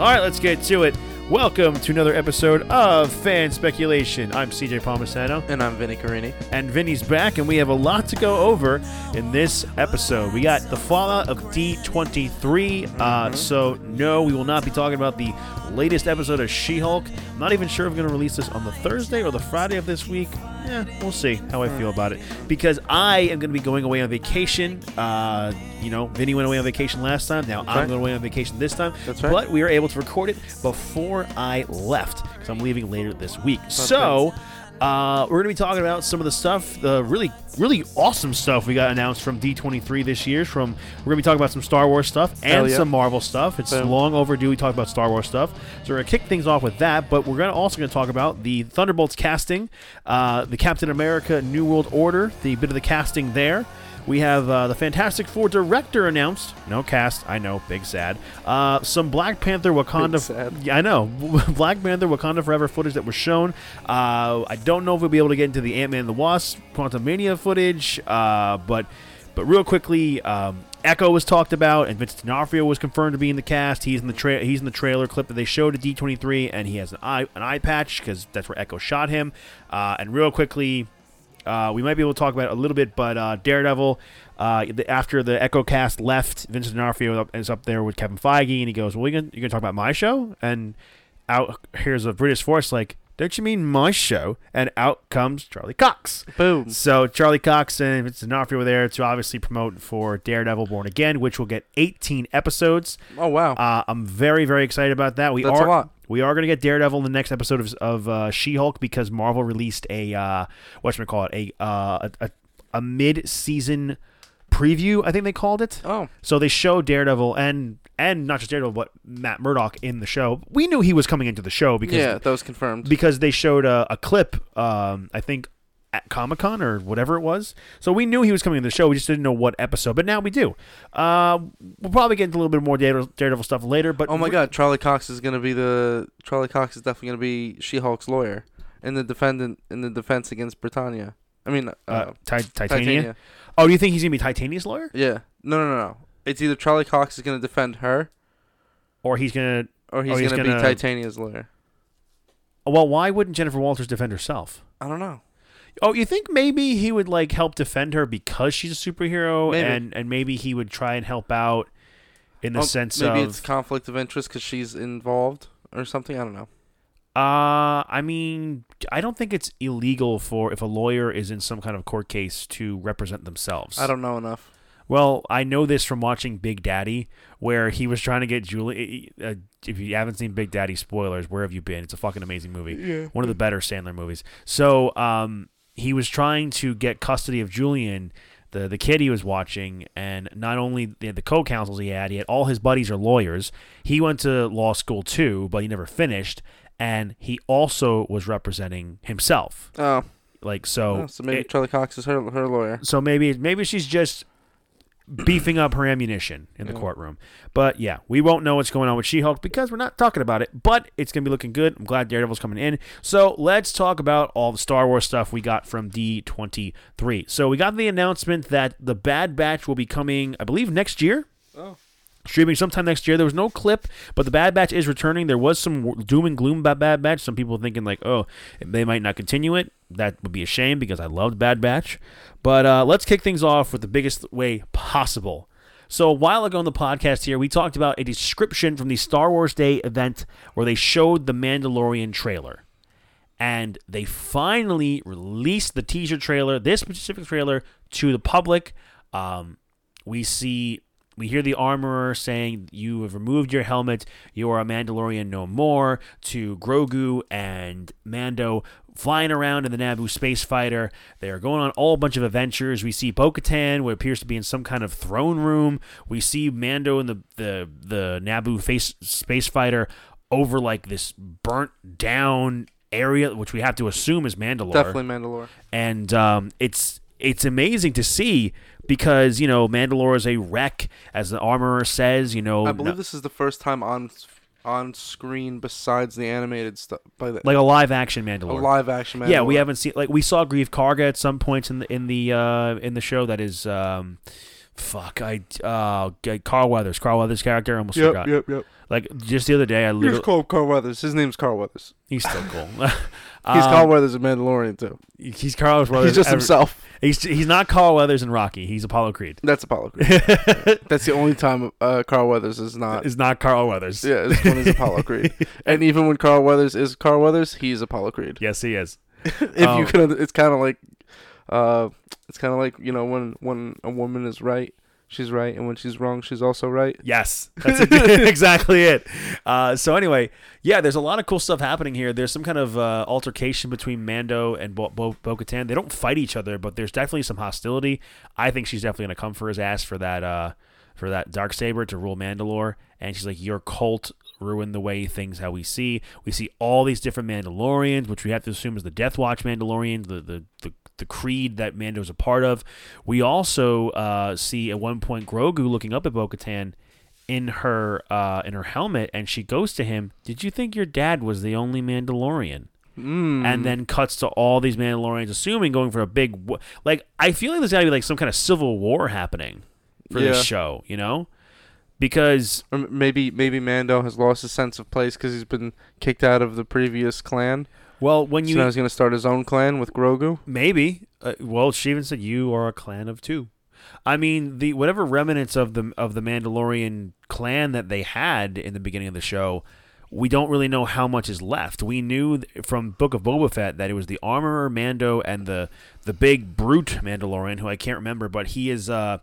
All right, let's get to it. Welcome to another episode of Fan Speculation. I'm CJ Palmisano, And I'm Vinny Carini. and Vinny's back, and we have a lot to go over in this episode. We got the fallout of D23. Uh, so, no, we will not be talking about the latest episode of She Hulk. I'm not even sure if we're going to release this on the Thursday or the Friday of this week. Yeah, we'll see how I feel about it. Because I am going to be going away on vacation. Uh, you know, Vinny went away on vacation last time. Now I'm right. going away on vacation this time. That's right. But we were able to record it before I left because I'm leaving later this week. So. Uh, we're going to be talking about some of the stuff, the really, really awesome stuff we got announced from D23 this year. From we're going to be talking about some Star Wars stuff and yeah. some Marvel stuff. It's Boom. long overdue. We talk about Star Wars stuff, so we're going to kick things off with that. But we're going to also going to talk about the Thunderbolts casting, uh, the Captain America New World Order, the bit of the casting there. We have uh, the Fantastic Four director announced. No cast, I know, big sad. Uh, some Black Panther Wakanda. Big sad. Yeah, I know. Black Panther Wakanda Forever footage that was shown. Uh, I don't know if we'll be able to get into the Ant Man and the Wasp Quantumania footage, uh, but but real quickly, um, Echo was talked about, and Vincent D'Onofrio was confirmed to be in the cast. He's in the tra- he's in the trailer clip that they showed at D23, and he has an eye an eye patch because that's where Echo shot him. Uh, and real quickly, uh, we might be able to talk about it a little bit, but uh, Daredevil, uh, the, after the Echo cast left, Vincent D'Onofrio is up there with Kevin Feige, and he goes, "Well, you gonna, talk about my show?" And out here's a British force like, "Don't you mean my show?" And out comes Charlie Cox. Boom. So Charlie Cox and Vincent D'Onofrio were there to obviously promote for Daredevil Born Again, which will get 18 episodes. Oh wow. Uh, I'm very, very excited about that. We That's are a lot. We are going to get Daredevil in the next episode of, of uh, She-Hulk because Marvel released a uh, what should we call it a uh, a, a, a mid-season preview. I think they called it. oh. So they showed Daredevil and and not just Daredevil, but Matt Murdock in the show. We knew he was coming into the show because Yeah, that was confirmed. because they showed a, a clip. Um, I think at Comic Con or whatever it was. So we knew he was coming to the show. We just didn't know what episode. But now we do. Uh, we'll probably get into a little bit more Daredevil, stuff later. But oh my God, Charlie Cox is gonna be the Charlie Cox is definitely gonna be She-Hulk's lawyer in the defendant in the defense against Britannia. I mean, uh, uh, Ti- Titania. Titania. Oh, do you think he's gonna be Titania's lawyer, Yeah. No, no, no, no. It's either Charlie Cox is gonna defend her, or he's gonna? or he's, he's gonna, gonna- be Titania's lawyer. Well, why wouldn't Jennifer Walters defend herself? I don't know. Oh, you think maybe he would like help defend her because she's a superhero, Maybe. and and maybe he would try and help out in the Oh, sense maybe of maybe it's conflict of interest because she's involved or something. I don't know. Uh, I mean, I don't think it's illegal for if a lawyer is in some kind of court case to represent themselves. I don't know enough. Well, I know this from watching Big Daddy, where he was trying to get Julie. Uh, if you haven't seen Big Daddy, spoilers. Where have you been? It's a fucking amazing movie. Yeah. One of the better Sandler movies. So, um, he was trying to get custody of Julian, the the kid he was watching, and not only the, the co-counsels he had, he had all his buddies are lawyers. He went to law school too, but he never finished, and he also was representing himself. Oh, Like so, oh, so maybe it- Charlie Cox is her her lawyer. so maybe maybe she's just beefing up her ammunition in the courtroom. But yeah, we won't know what's going on with She-Hulk because we're not talking about it. But it's gonna be looking good. I'm glad Daredevil's coming in. So let's talk about all the Star Wars stuff we got from D23. So we got the announcement that the Bad Batch will be coming, I believe, next year Oh. Streaming sometime next year. There was no clip, but the Bad Batch is returning. There was some doom and gloom about Bad Batch. Some people thinking like, oh, they might not continue it. That would be a shame because I loved Bad Batch. But uh, let's kick things off with the biggest way possible. So a while ago on the podcast here, we talked about a description from the Star Wars Day event where they showed the Mandalorian trailer. And they finally released the teaser trailer, this specific trailer, to the public. Um, we see we hear the armorer saying you have removed your helmet. You are a mandalorian no more to grogu and mando flying around in the naboo space fighter. They are going on all bunch of adventures. We see bo-katan what appears to be in some kind of throne room. We see mando and the the, the naboo face, space fighter over like this burnt down area which we have to assume is mandalore. Definitely Mandalore. and um, it's it's amazing to see because you know Mandalore is a wreck, as the armorer says. You know, I believe no- this is the first time on on screen besides the animated stuff by the like a live action Mandalore. a live action. Mandalore. yeah, we haven't seen like we saw Greef Karga at some points in the in the uh, in the show. That is um, fuck, I uh, Carl Weathers, Carl Weathers character. I almost Yep, forgot. yep, yep. Like just the other day, I Here's literally Carl, Carl Weathers. His name's Carl Weathers. he's still cool. He's Um, Carl Weathers in Mandalorian too. He's Carl Weathers. He's just every- himself. He's he's not Carl Weathers and Rocky. He's Apollo Creed. That's Apollo Creed. That's the only time uh, Carl Weathers is not. Is not Carl Weathers. Yeah, it's when he's Apollo Creed. And even when Carl Weathers is Carl Weathers, he's Apollo Creed. Yes, he is. if Um, you could, it's kind of like, uh, it's kind of like you know when when a woman is right, she's right, and when she's wrong, she's also right. Yes, that's it. exactly it. Uh, so anyway, yeah, there's a lot of cool stuff happening here. There's some kind of uh, altercation between Mando and Bo- Bo- Bo-Katan. They don't fight each other, but there's definitely some hostility. I think she's definitely gonna come for his ass for that uh, for that dark saber to rule Mandalore. And she's like, your cult ruined the way things how we see. We see all these different Mandalorians, which we have to assume is the Death Watch Mandalorians, the the the, the creed that Mando's a part of. We also uh, see at one point Grogu looking up at Bo-Katan in her uh, in her helmet, and she goes to him. Did you think your dad was the only Mandalorian? Mm. And then cuts to all these Mandalorians, assuming going for a big like. I feel like there's got to be like some kind of civil war happening for Yeah. this show, you know, because Or maybe maybe Mando has lost his sense of place because he's been kicked out of the previous clan. well, when you so now he's gonna start his own clan with Grogu. Maybe. Uh, well, she even said you are a clan of two. I mean, the whatever remnants of the of the Mandalorian clan that they had in the beginning of the show, we don't really know how much is left. We knew th- from Book of Boba Fett that it was the armorer Mando and the the big brute Mandalorian, who I can't remember, but he is. Uh,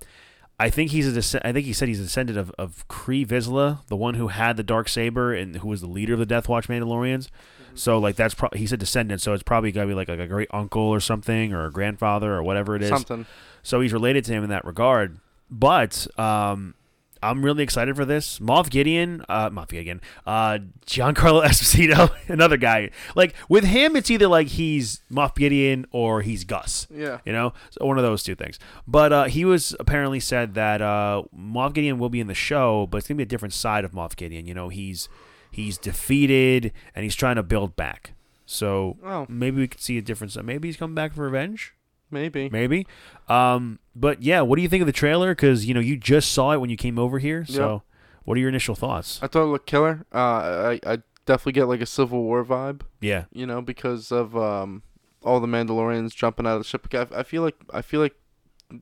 I think he's a. I think he said he's a descendant of of Pre Vizsla, the one who had the dark saber and who was the leader of the Death Watch Mandalorians. So like that's pro- he said descendant, so it's probably gotta be like, like a great uncle or something or a grandfather or whatever it is. Something. So he's related to him in that regard. But um, I'm really excited for this. Moff Gideon, uh, Moff Gideon, uh, Giancarlo Esposito, another guy. Like with him, it's either like he's Moff Gideon or he's Gus. Yeah. You know, so one of those two things. But uh, he was apparently said that uh, Moff Gideon will be in the show, but it's gonna be a different side of Moff Gideon. You know, he's he's defeated and he's trying to build back. So Oh, maybe we could see a difference. Maybe he's coming back for revenge. Maybe. Maybe. Um, but yeah, what do you think of the trailer? Because you know you just saw it when you came over here. So, what are your initial thoughts? I thought it looked killer. Uh, I I definitely get like a Civil War vibe. Yeah, You know, because of um all the Mandalorians jumping out of the ship. I, I feel like I feel like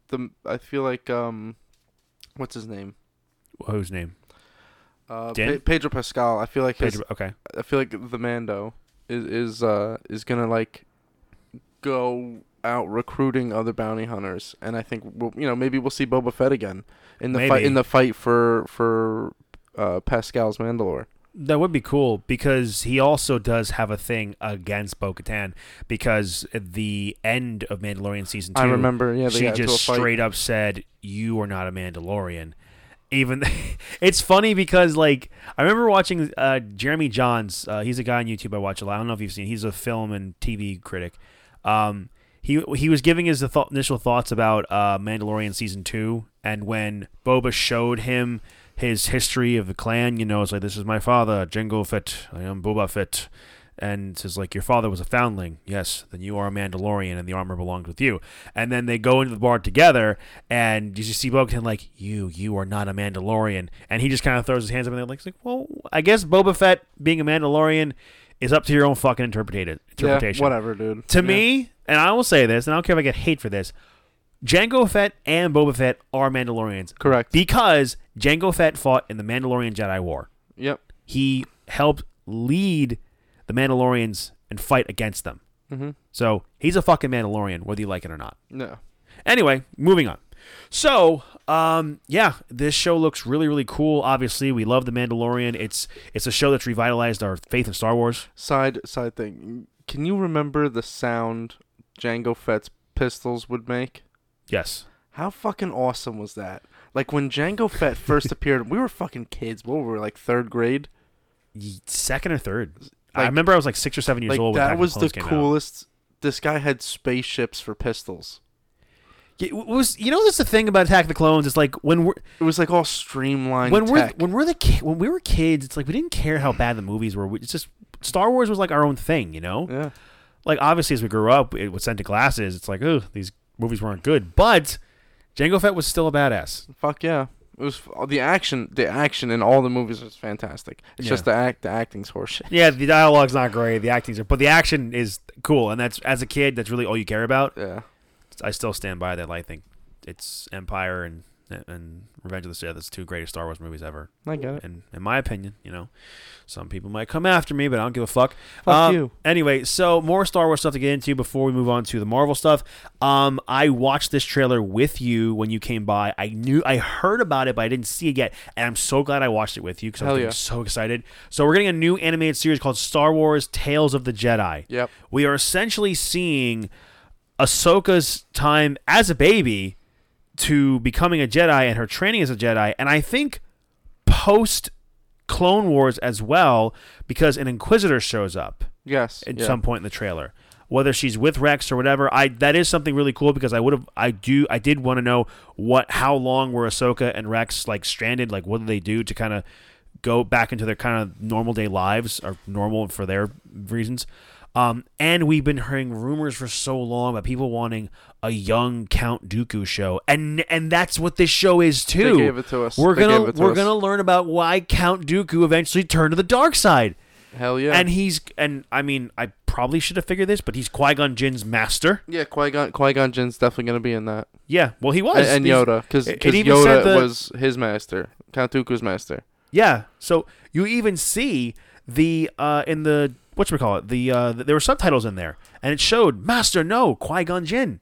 the I feel like um what's his name? whose name? Uh? Pe- Pedro Pascal. I feel like his, Pedro. Okay. I feel like the Mando is is uh is gonna like go out recruiting other bounty hunters, and I think we'll, you know maybe we'll see Boba Fett again in the fight in the fight for for uh, Pascal's Mandalore. That would be cool because he also does have a thing against Bo-Katan because at the end of Mandalorian season two, I remember, yeah, she just straight up said, "You are not a Mandalorian." Even it's funny because like I remember watching uh, Jeremy Jahns. Uh, he's a guy on YouTube I watch a lot. I don't know if you've seen. He's a film and TV critic. Um, he he was giving his thought, initial thoughts about uh, Mandalorian season two, and when Boba showed him his history of the clan, you know, it's like this is my father, Jango Fett. I am Boba Fett. And says like your father was a foundling. Yes, then you are a Mandalorian, and the armor belongs with you. And then they go into the bar together, and you just see Bo-Katan like you, you are not a Mandalorian, and he just kind of throws his hands up in there like, like, well, I guess Boba Fett being a Mandalorian is up to your own fucking interpretation. Yeah, whatever, dude. To Yeah. me, and I will say this, and I don't care if I get hate for this, Jango Fett and Boba Fett are Mandalorians correct. because Jango Fett fought in the Mandalorian Jedi War. Yep. He helped lead the Mandalorians and fight against them. Mm-hmm. So he's a fucking Mandalorian, whether you like it or not. No. Anyway, moving on. So, um, yeah, this show looks really, really cool. Obviously, we love the Mandalorian. It's it's a show that's revitalized our faith in Star Wars. Side side thing. Can you remember the sound Jango Fett's pistols would make? Yes. How fucking awesome was that? Like when Jango Fett first appeared, we were fucking kids. What were we, like third grade? Second or third. I remember I was like six or seven years like old. that was the came out. coolest. This guy had spaceships for pistols. It was you know that's the thing about Attack of the Clones. It's like when we're It was like all streamlined when we're tech. when we're the ki- when we were kids, it's like we didn't care how bad the movies were. We, it's just Star Wars was like our own thing, you know. yeah. Like obviously as we grew up, it was sent to glasses. It's like oh these movies weren't good, but Jango Fett was still a badass. Fuck yeah. It was the action. The action in all the movies was fantastic. It's Yeah. just the act. The acting's horseshit. Yeah, the dialogue's not great, the acting's, but the action is cool, and that's as a kid, that's really all you care about. Yeah. I still stand by that. I think it's Empire and and Revenge of the Sith. It's two greatest Star Wars movies ever, I get it. in in my opinion. You know, some people might come after me, but I don't give a fuck. Fuck Um, you. Anyway, so more Star Wars stuff to get into before we move on to the Marvel stuff. Um, I watched this trailer with you when you came by. I knew I heard about it, but I didn't see it yet, and I'm so glad I watched it with you because I'm yeah. so excited. So we're getting a new animated series called Star Wars: Tales of the Jedi. Yep. We are essentially seeing Ahsoka's time as a baby to becoming a Jedi and her training as a Jedi, and I think post Clone Wars as well, because an Inquisitor shows up Yes. at yeah. some point in the trailer. Whether she's with Rex or whatever, I that is something really cool because I would have I do I did want to know what how long were Ahsoka and Rex like stranded, like what did they do to kind of go back into their kind of normal day lives or normal for their reasons. Um, and we've been hearing rumors for so long about people wanting a young Count Dooku show, and and that's what this show is too. They gave it to us. We're They gonna gave it to we're us. gonna learn about why Count Dooku eventually turned to the dark side. Hell yeah. And he's and I mean I probably should have figured this, but he's Qui Gon Jinn's master. yeah, Qui Gon Qui Gon Jinn's definitely gonna be in that. Yeah, well he was, And, and Yoda, because Yoda the- was his master, Count Dooku's master. Yeah, so you even see the uh in the what we call it the uh there were subtitles in there, and it showed Master No Qui Gon Jinn.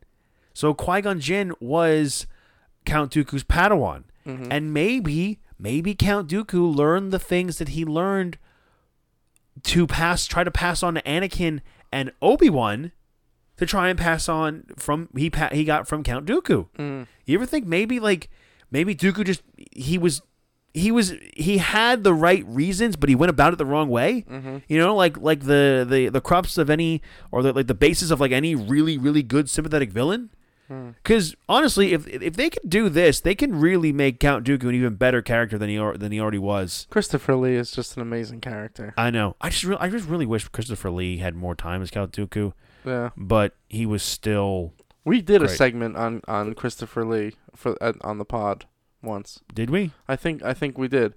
So Qui Gon Jinn was Count Dooku's Padawan, Mhm. and maybe maybe Count Dooku learned the things that he learned to pass try to pass on to Anakin and Obi Wan to try and pass on from he pa- he got from Count Dooku. Mm. You ever think maybe like maybe Dooku just he was he was he had the right reasons, but he went about it the wrong way. Mm-hmm. You know, like like the the the crux of any or the, like the basis of like any really really good sympathetic villain. Hmm. Because honestly, if if they could do this, they can really make Count Dooku an even better character than he than he already was. Christopher Lee is just an amazing character. I know. I just re- I just really wish Christopher Lee had more time as Count Dooku, Yeah, but he was still. we did a segment on on Christopher Lee for uh, on the pod once. Did we? I think I think we did.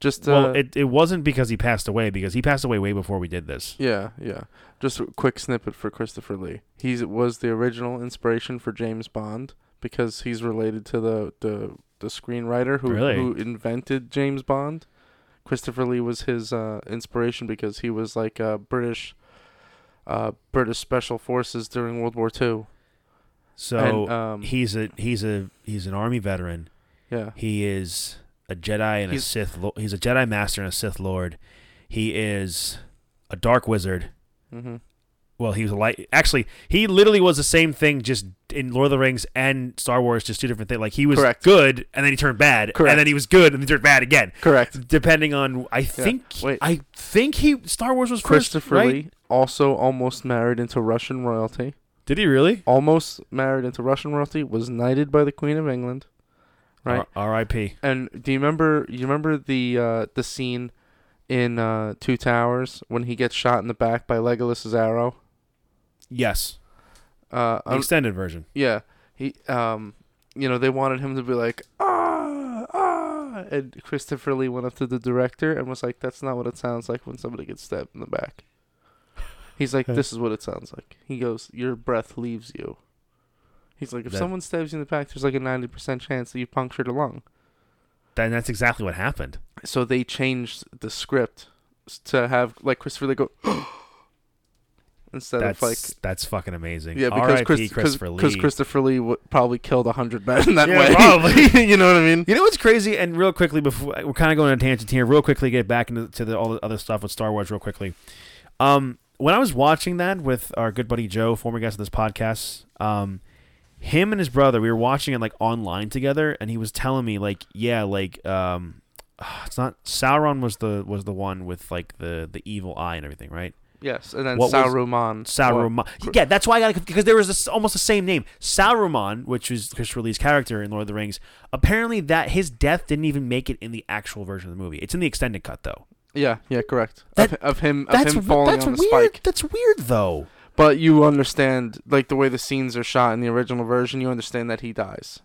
Just uh, well, it, it wasn't because he passed away because he passed away way before we did this. yeah, yeah. Just a quick snippet for Christopher Lee. He was the original inspiration for James Bond because he's related to the the, the screenwriter who Really? who invented James Bond. Christopher Lee was his uh, inspiration because he was like uh, British uh, British special forces during World War Two. So and um, he's a he's a he's an army veteran. Yeah, He is a Jedi and a Sith. Lo- he's a Jedi master and a Sith lord. He is a dark wizard. hmm Well, he was a light. Actually, he literally was the same thing, just in Lord of the Rings and Star Wars, just two different things. Like he was Correct. good, and then he turned bad, Correct. and then he was good, and then he turned bad again. correct. Depending on, I think, Wait. I think he Star Wars was first, Christopher right? Lee also almost married into Russian royalty. Did he really? Almost married into Russian royalty. Was knighted by the Queen of England. Right. R- R.I.P. And do you remember? You remember the uh, the scene in uh, Two Towers when he gets shot in the back by Legolas's arrow? Yes, Uh, um, extended version. yeah. He um, you know, they wanted him to be like ah ah, and Christopher Lee went up to the director and was like, "That's not what it sounds like when somebody gets stabbed in the back." He's like, "This is what it sounds like." He goes, "Your breath leaves you." He's like, "If That- someone stabs you in the back, there's like a ninety percent chance that you punctured a lung." And that's exactly what happened. so they changed the script to have like Christopher Lee go instead That's of like that's fucking amazing. yeah because Chris, Christopher because Lee. Christopher Lee w- probably killed a hundred men in that Yeah, way. probably. you know what I mean? You know what's crazy? And real quickly, before we're kind of going on a tangent here, real quickly, get back into to the, all the other stuff with Star Wars, real quickly. Um, when I was watching that with our good buddy Joe, former guest of this podcast, um, him and his brother, we were watching it like online together, and he was telling me like, yeah, like, um, it's not Sauron was the was the one with like the the evil eye and everything, right? Yes, and then What was- Saruman. Saruman. Yeah, that's why I got because there was this, almost the same name, Saruman, which was Christopher Lee's character in Lord of the Rings. Apparently, that his death didn't even make it in the actual version of the movie. It's in the extended cut, though. Yeah, yeah, correct. That- of, of him, of That's him falling that's on the weird. spike. That's weird, though. But you understand, like the way the scenes are shot in the original version, you understand that he dies.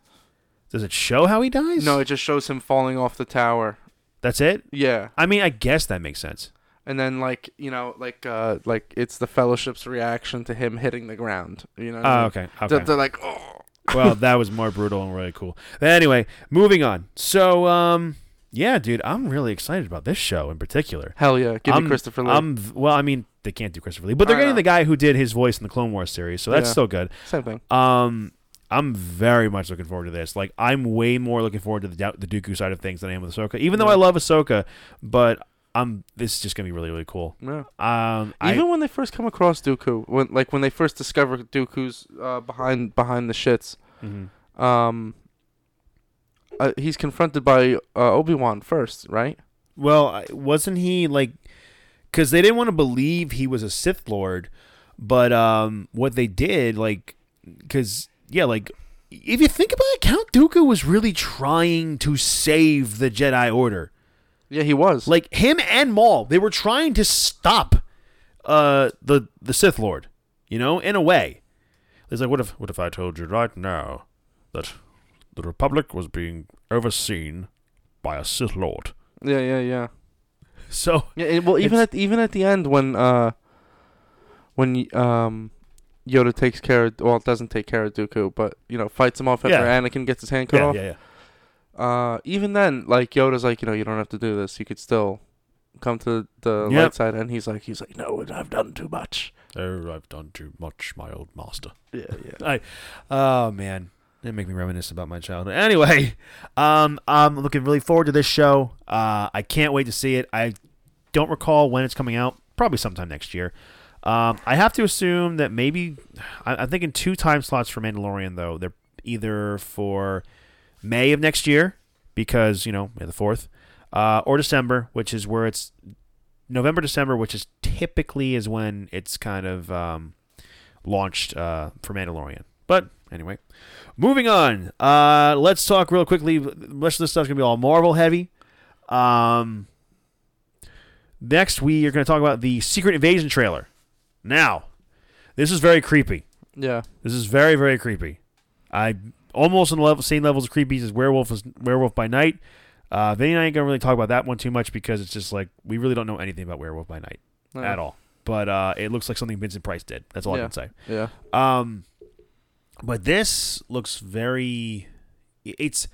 Does it show how he dies? No, it just shows him falling off the tower. That's it. Yeah. I mean, I guess that makes sense. And then like, you know, like uh like it's the fellowship's reaction to him hitting the ground. You know what I Oh, mean? okay. They're, Okay. they're like, "Oh." well, that was more brutal and really cool. Anyway, moving on. So, um, yeah, dude, I'm really excited about this show in particular. Hell yeah. Give I'm- me Christopher Lee. I'm well. I mean, they can't do Christopher Lee, but they're I getting the guy who did his voice in the Clone Wars series, so that's Yeah. still good. Same thing. Um, I'm very much looking forward to this. Like, I'm way more looking forward to the Dou- the Dooku side of things than I am with Ahsoka. Even though I love Ahsoka, but I'm this is just gonna be really really cool. Yeah. Um, I, Even when they first come across Dooku, when like when they first discover Dooku's uh, behind behind the shits, Mhm. um, uh, he's confronted by uh, Obi Wan first, right? Well, I- wasn't he like? Because they didn't want to believe he was a Sith Lord, but um, what they did, like, because yeah, like, if you think about it, Count Dooku was really trying to save the Jedi Order. Yeah, he was. Like him and Maul, they were trying to stop uh the the Sith Lord. You know, in a way. It's like, what if what if I told you right now that the Republic was being overseen by a Sith Lord? yeah, yeah, yeah. So Yeah, and- well, even at even at the end when uh when um Yoda takes care of well doesn't take care of Dooku, but you know fights him off after Yeah. Anakin gets his hand cut yeah, off. yeah, yeah. Uh, even then, like Yoda's like, you know, you don't have to do this. You could still come to the Yep. light side, and he's like, he's like, no, I've done too much. Oh, I've done too much, my old master. Yeah, yeah. Oh man, that make me reminisce about my childhood. Anyway, um, I'm looking really forward to this show. Uh, I can't wait to see it. I don't recall when it's coming out. Probably sometime next year. Um, I have to assume that maybe I, I'm thinking two time slots for Mandalorian though. They're either for May of next year because you know May the fourth, uh, or December, which is where it's November December, which is typically is when it's kind of um, launched uh, for Mandalorian. But anyway, moving on. Uh, let's talk real quickly. Rest of this stuff's gonna be all Marvel heavy. Um, next, we are gonna talk about the Secret Invasion trailer. Now, this is very creepy. Yeah. This is very very creepy. I almost on the level, same levels of creepy as Werewolf is Werewolf by Night. Uh, Vinny and I ain't gonna really talk about that one too much because it's just like we really don't know anything about Werewolf by Night at all. But uh, it looks like something Vincent Price did. That's all I Yeah. can say. Yeah. Um, but this looks very, it's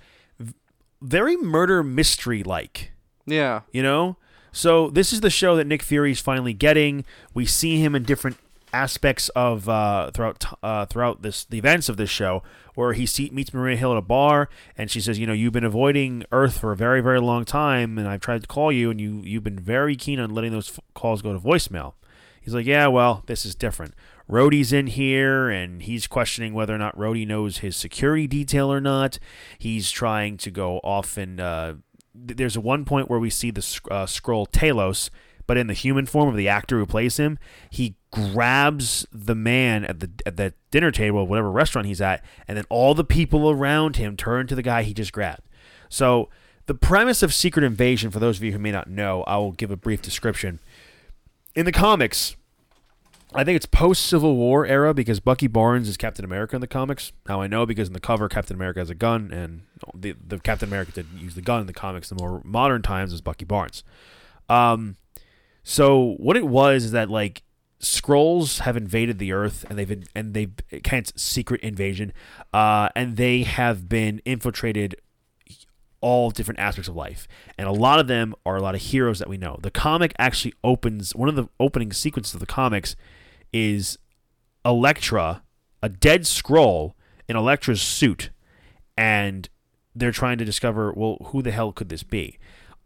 very murder mystery like, Yeah. you know. So this is the show that Nick Fury's finally getting. We see him in different aspects of uh, throughout uh, throughout this the events of this show, where he see, meets Maria Hill at a bar, and she says, "You know, you've been avoiding Earth for a very very long time, and I've tried to call you, and you you've been very keen on letting those f- calls go to voicemail." He's like, "Yeah, well, this is different." Rhodey's in here, and he's questioning whether or not Rhodey knows his security detail or not. He's trying to go off and uh, there's one point where we see the uh, Skrull Talos, but in the human form of the actor who plays him. He grabs the man at the at the dinner table whatever restaurant he's at, and then all the people around him turn to the guy he just grabbed. So the premise of Secret Invasion, for those of you who may not know, I will give a brief description. In the comics, I think it's post Civil War era because Bucky Barnes is Captain America in the comics. How I know because in the cover Captain America has a gun, and the the Captain America didn't use the gun in the comics. The more modern times is Bucky Barnes. Um, so what it was is that like Skrulls have invaded the Earth, and they've and they've kind of secret invasion, uh, and they have been infiltrated all different aspects of life. And a lot of them are a lot of heroes that we know. The comic actually opens one of the opening sequences of the comics is Elektra, a dead Skrull in Elektra's suit, and they're trying to discover, well, who the hell could this be?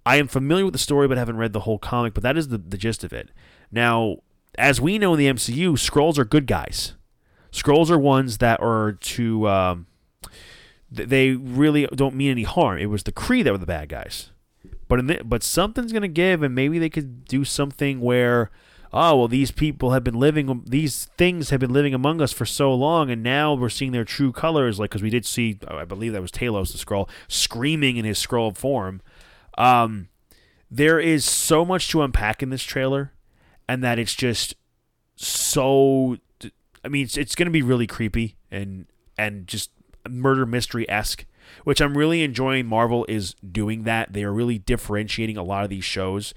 I am familiar with the story, but haven't read the whole comic, but that is the, the gist of it. Now, as we know in the MCU, Skrulls are good guys. Skrulls are ones that are to um, they really don't mean any harm. It was the Kree that were the bad guys. But the, but something's gonna give, and maybe they could do something where, oh well, these people have been living, these things have been living among us for so long, and now we're seeing their true colors. Like because we did see, I believe that was Talos the Skrull screaming in his Skrull form. Um, there is so much to unpack in this trailer, and that it's just so. I mean, it's, it's going to be really creepy and and just murder mystery esque. which I'm really enjoying. Marvel is doing that. They are really differentiating a lot of these shows.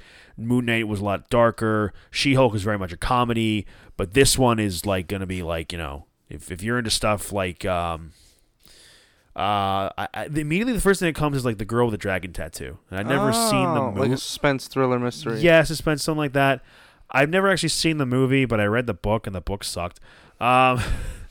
Moon Knight was a lot darker. She Hulk is very much a comedy, but this one is like going to be like you know if if you're into stuff like um. Uh, I, I, immediately the first thing that comes is like the girl with the dragon tattoo, and I've never seen the Oh, movie. like a suspense thriller mystery. Yeah, suspense, something like that. I've never actually seen the movie, but I read the book, and the book sucked. Um,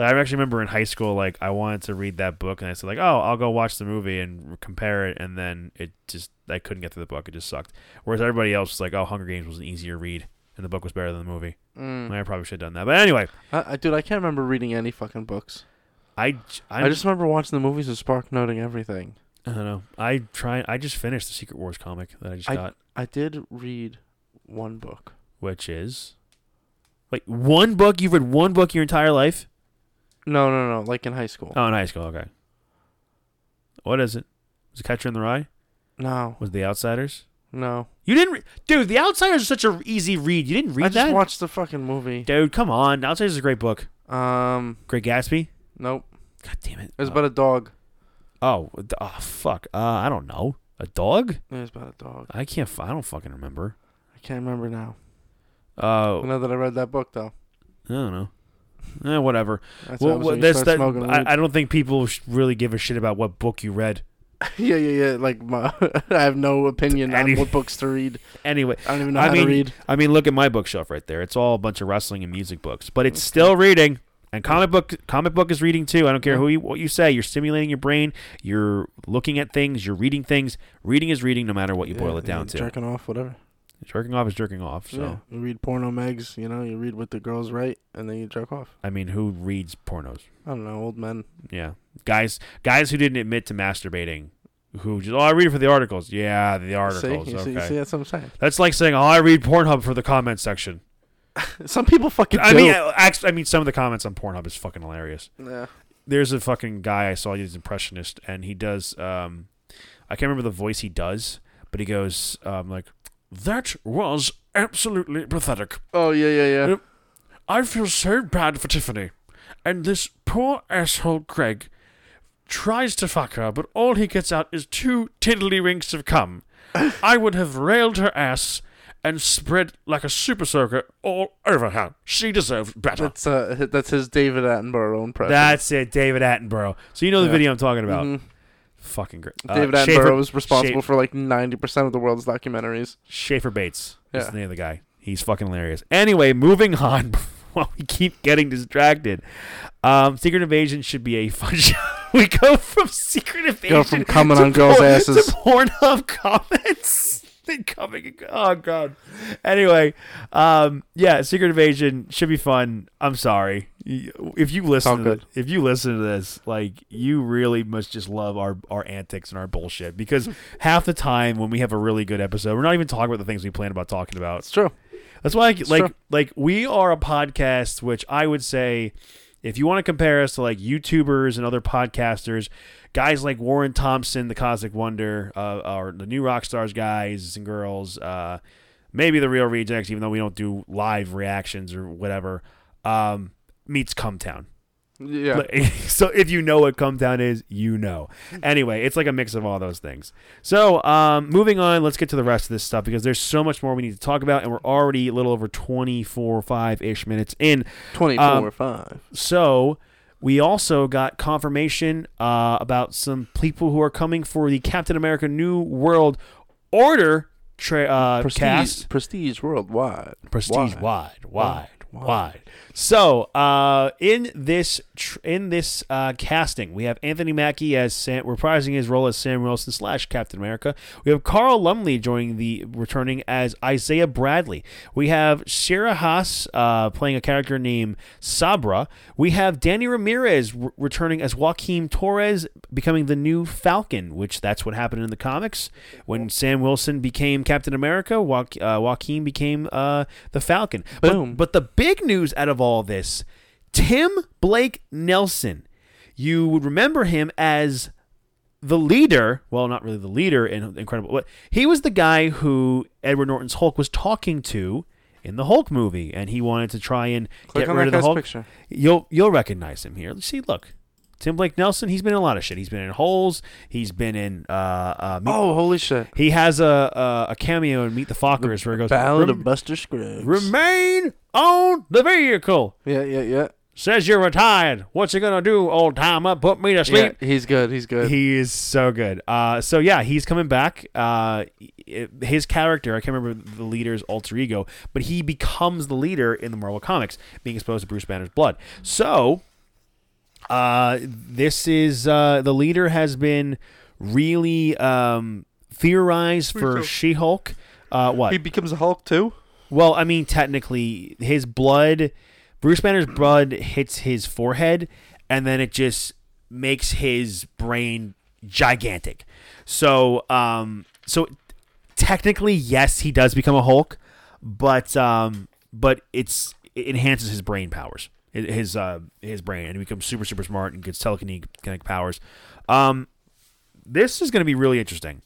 like I actually remember in high school, like I wanted to read that book, and I said like, "Oh, I'll go watch the movie and compare it," and then it just I couldn't get through the book; it just sucked. Whereas everybody else was like, "Oh, Hunger Games was an easier read, and the book was better than the movie." Mm. I probably should have done that, but anyway, I, I, dude, I can't remember reading any fucking books. I I, I just remember watching the movies and spark noting everything. I don't know. I try. I just finished the Secret Wars comic that I just got, I did read one book. which is like one book. You've read one book your entire life. No, no, no, like in high school. Oh, in high school. Okay. What is it? Was it Catcher in the Rye? No, Was it The Outsiders? no. You didn't, re- dude. The Outsiders is such an easy read. You didn't read I just watched the fucking movie. dude. Come on, The Outsiders is a great book. Um, Great Gatsby. nope. God damn it. It was Uh, about a dog. oh, d- oh, fuck. Uh, I don't know. A dog? It was about a dog. I can't. F- I don't fucking remember. I can't remember now. Uh, I know that I read that book though. I don't know. Eh, whatever. That's Well, that's that. smoking. I, I don't think people really give a shit about what book you read. yeah, yeah, yeah. Like my, I have no opinion Any- on what books to read. Anyway, I don't even know I how mean, to read. I mean, look at my bookshelf right there. It's all a bunch of wrestling and music books, but it's still reading. And comic book, comic book is reading too. I don't care who you, what you say. You're stimulating your brain. You're looking at things. You're reading things. Reading is reading, no matter what you boil it down yeah, to. Jerking off, whatever. Jerking off is jerking off. So Yeah, you read porno megs. You know, you read what the girls write, and then you jerk off. I mean, who reads pornos? I don't know, old men. Yeah, guys, guys who didn't admit to masturbating, who just oh I read it for the articles. Yeah, the articles. See, you, okay, see, you see, that's what I'm saying. that's like saying oh I read Pornhub for the comment section. Some people fucking I do. mean, I- actually, I mean some of the comments on Pornhub is fucking hilarious. yeah. there's a fucking guy I saw. He's an impressionist, and he does. Um, I can't remember the voice he does, but he goes um, like, "That was absolutely pathetic. Oh yeah, yeah, yeah. I feel so bad for Tiffany, and this poor asshole Craig tries to fuck her, but all he gets out is two tiddlywinks of cum. I would have railed her ass." And spread like a super soaker all over her. She deserves better. That's uh, that's his David Attenborough impression. That's it, David Attenborough. So you know the Yeah. video I'm talking about. Mhm. Fucking great. Uh, David Attenborough Schaefer, was responsible Schaefer- for like ninety percent of the world's documentaries. Schaefer Bates. That's Yeah. the name of the guy. He's fucking hilarious. Anyway, moving on. While we keep getting distracted, um, Secret Invasion should be a fun show. we go from Secret Invasion Go from coming to on girls' porn- asses. to Pornhub comments. Then coming. Oh god. Anyway, um, yeah, Secret Invasion should be fun. I'm sorry if you listen. To. If you listen to this, like you really must just love our our antics and our bullshit because half the time when we have a really good episode, we're not even talking about the things we plan about talking about. It's true. That's why, like, like, true. like we are a podcast, which I would say, if you want to compare us to like YouTubers and other podcasters, guys like Warren Thompson, the Cosmic Wonder, uh, or the New Rockstars guys and girls, uh, maybe the Reel Rejects, even though we don't do live reactions or whatever, um, meets Cum Town. Yeah. Like, so if you know what Cum Town is, you know. Anyway, it's like a mix of all those things. So um, moving on, let's get to the rest of this stuff because there's so much more we need to talk about, and we're already a little over 24, 5 ish minutes in. Twenty four um, or five. So we also got confirmation uh, about some people who are coming for the Captain America New World Order tra- uh, Prestige, cast. prestige worldwide. Prestige Wide. wide, wide, Wide. So, uh, in this tr- in this uh, casting, we have Anthony Mackie as Sam, reprising his role as Sam Wilson slash Captain America. We have Carl Lumbly joining the returning as Isaiah Bradley. We have Shira Haas uh, playing a character named Sabra. We have Danny Ramirez re- returning as Joaquin Torres, becoming the new Falcon, which that's what happened in the comics when Sam Wilson became Captain America. Jo- uh, Joaquin became uh, the Falcon. But- Boom. but the big news out of all this, Tim Blake Nelson. You would remember him as the leader. Well, not really the leader in Incredible. But he was the guy who Edward Norton's Hulk was talking to in the Hulk movie, and he wanted to try and Click get on rid that of the Hulk. picture. You'll you'll recognize him here. See, look, Tim Blake Nelson, he's been in a lot of shit. He's been in Holes. He's been in. Uh, uh, Meet- Oh, holy shit! He has a, a a cameo in Meet the Fockers where he goes, Ballad "Rem- of Buster Scruggs. "Remain on the vehicle." yeah, yeah, yeah. Says you're retired. What's he gonna do, old timer? Put me to Yeah, sleep. he's good. He's good. He is so good. Uh, so yeah, he's coming back. Uh, his character, I can't remember the leader's alter ego, but he becomes the leader in the Marvel comics, being exposed to Bruce Banner's blood. So, uh, this is uh, the leader has been really um, theorized for. She-Hulk. Uh, what? he becomes a Hulk too. Well, I mean, technically, his blood, Bruce Banner's blood hits his forehead, and then it just makes his brain gigantic. So, um, so technically, yes, he does become a Hulk, but um, but it's it enhances his brain powers, his uh, his brain, and he becomes super super smart and gets telekinetic powers. Um, this is going to be really interesting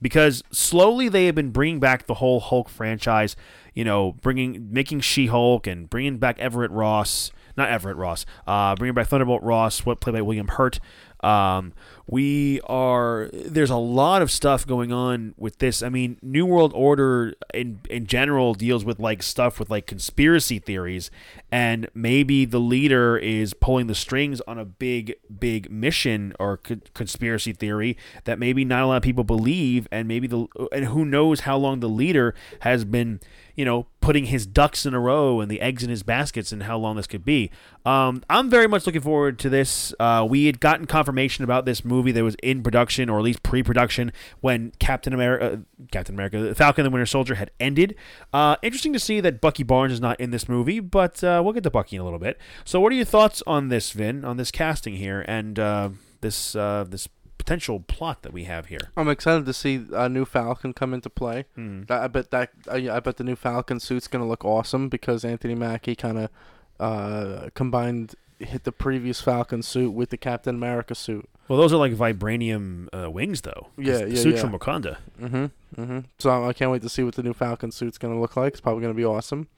because slowly they have been bringing back the whole Hulk franchise. You know, bringing making She Hulk and bringing back Everett Ross, not Everett Ross, uh, bringing back Thunderbolt Ross, what played by William Hurt. Um, we are there's a lot of stuff going on with this. I mean, New World Order in in general deals with like stuff with like conspiracy theories, and maybe the leader is pulling the strings on a big big mission or co- conspiracy theory that maybe not a lot of people believe, and maybe the and who knows how long the leader has been you know, putting his ducks in a row and the eggs in his baskets and how long this could be. Um, I'm very much looking forward to this. Uh, we had gotten confirmation about this movie that was in production or at least pre-production when Captain America, uh, Captain America, the Falcon and the Winter Soldier had ended. Uh, interesting to see that Bucky Barnes is not in this movie, but uh, we'll get to Bucky in a little bit. So, what are your thoughts on this, Vin, on this casting here and uh, this uh, this potential plot that we have here? I'm excited to see a new Falcon come into play. Hmm. I bet that I, I bet the new Falcon suit's gonna look awesome because Anthony Mackie kind of uh, combined hit the previous Falcon suit with the Captain America suit. Well, those are like vibranium uh, wings, though. Yeah, the yeah, suits yeah. from Wakanda. Mm-hmm. Mm-hmm. So I can't wait to see what the new Falcon suit's gonna look like. It's probably gonna be awesome.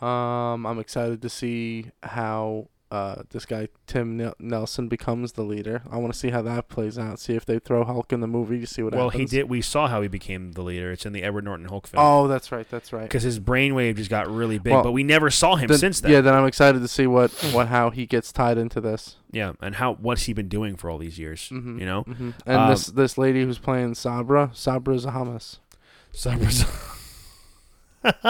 Um, I'm excited to see how uh this guy Tim Nel- Nelson becomes the leader. I want to see how that plays out. See if they throw Hulk in the movie to see what happens. Well, happens. he did. We saw how he became the leader. It's in the Edward Norton Hulk film. Oh, that's right. That's right. because his brainwave just got really big, Well, but we never saw him Then- since then. Yeah, then I'm excited to see what what how he gets tied into this. Yeah, and how what's he been doing for all these years? Mhm. You know, hmm And Um, this this lady who's playing Sabra, Sabra Zahamas. Sabra.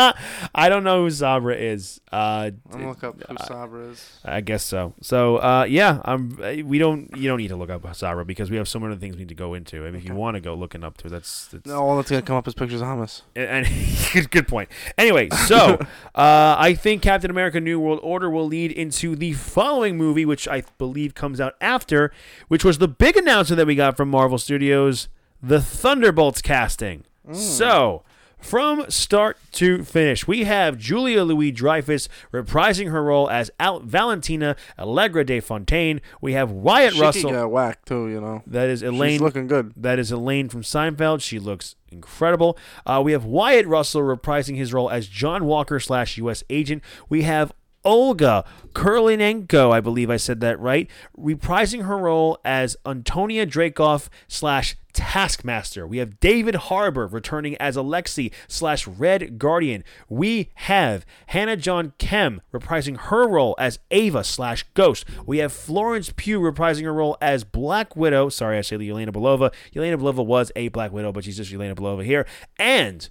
I don't know who Sabra is. Uh, I'm gonna look up who uh, Sabra is. I guess so. So uh, yeah, I'm. We don't. You don't need to look up Sabra because we have so many things we need to go into. I mean, if you want to go looking up to, that's, that's No, all that's gonna come up is pictures of Hamas. And, and good, good point. Anyway, so uh, I think Captain America: New World Order will lead into the following movie, which I believe comes out after, which was the big announcement that we got from Marvel Studios: the Thunderbolts casting. So. From start to finish, we have Julia Louis Dreyfus reprising her role as Al- Valentina Allegra de Fontaine. We have Wyatt She Russell. could get whacked too, you know. that is Elaine. She's looking good. that is Elaine from Seinfeld. She looks incredible. Uh, we have Wyatt Russell reprising his role as John Walker slash U.S. agent. We have Olga Kurlinenko, I believe I said that right, reprising her role as Antonia Dreykov slash Taskmaster. We have David Harbour returning as Alexi slash Red Guardian. We have Hannah John-Kamen reprising her role as Ava slash Ghost. We have Florence Pugh reprising her role as Black Widow. Sorry, I say Yelena Belova. Yelena Belova was a Black Widow, but she's just Yelena Belova here. And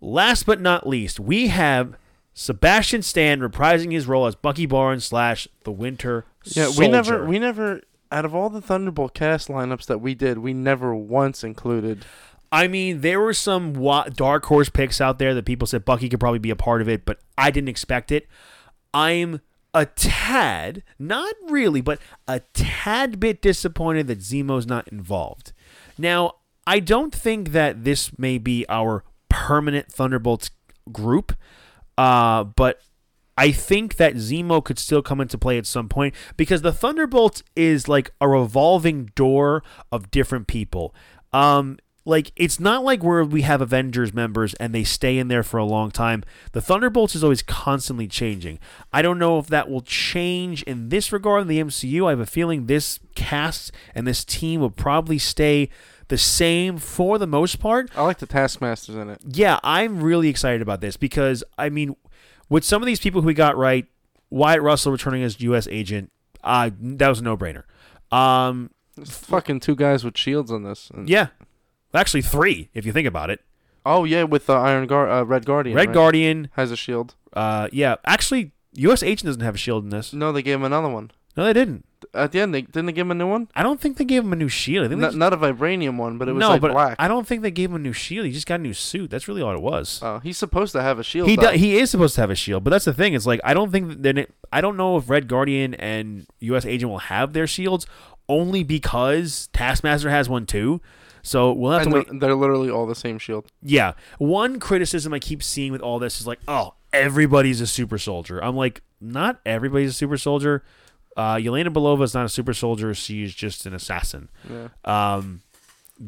last but not least, we have Sebastian Stan reprising his role as Bucky Barnes slash the Winter Yeah, Soldier. we never, we never, out of all the Thunderbolt cast lineups that we did, we never once included. I mean, there were some wa- dark horse picks out there that people said Bucky could probably be a part of it, but I didn't expect it. I'm a tad, not really, but a tad bit disappointed that Zemo's not involved. Now, I don't think that this may be our permanent Thunderbolts group, uh, but I think that Zemo could still come into play at some point because the Thunderbolts is like a revolving door of different people. Um, like it's not like where we have Avengers members and they stay in there for a long time. The Thunderbolts is always constantly changing. I don't know if that will change in this regard in the MCU. I have a feeling this cast and this team will probably stay the same for the most part. I like the Taskmasters in it. Yeah, I'm really excited about this because I mean, with some of these people who we got right, Wyatt Russell returning as U.S. agent, uh, that was a no-brainer. Um, There's fucking two guys with shields on this. Yeah, actually three if you think about it. Oh yeah, with the Iron Guard, uh, Red Guardian. Red right? Guardian, has a shield. uh, yeah, actually U.S. agent doesn't have a shield in this. No, they gave him another one. No, they didn't. At the end, they didn't they give him a new one. I don't think they gave him a new shield. I think they N- just- not a vibranium one, but it was no, like but black. I don't think they gave him a new shield. He just got a new suit. That's really all it was. Oh, he's supposed to have a shield. he though. do, he is supposed to have a shield, but that's the thing. It's like I don't think that I don't know if Red Guardian and U.S. Agent will have their shields only because Taskmaster has one too. So we'll have and to wait. they're, they're literally all the same shield. Yeah, one criticism I keep seeing with all this is like, oh, everybody's a super soldier. I'm like, not everybody's a super soldier. Uh, Yelena Belova is not a super soldier. She is just an assassin. Yeah. Um,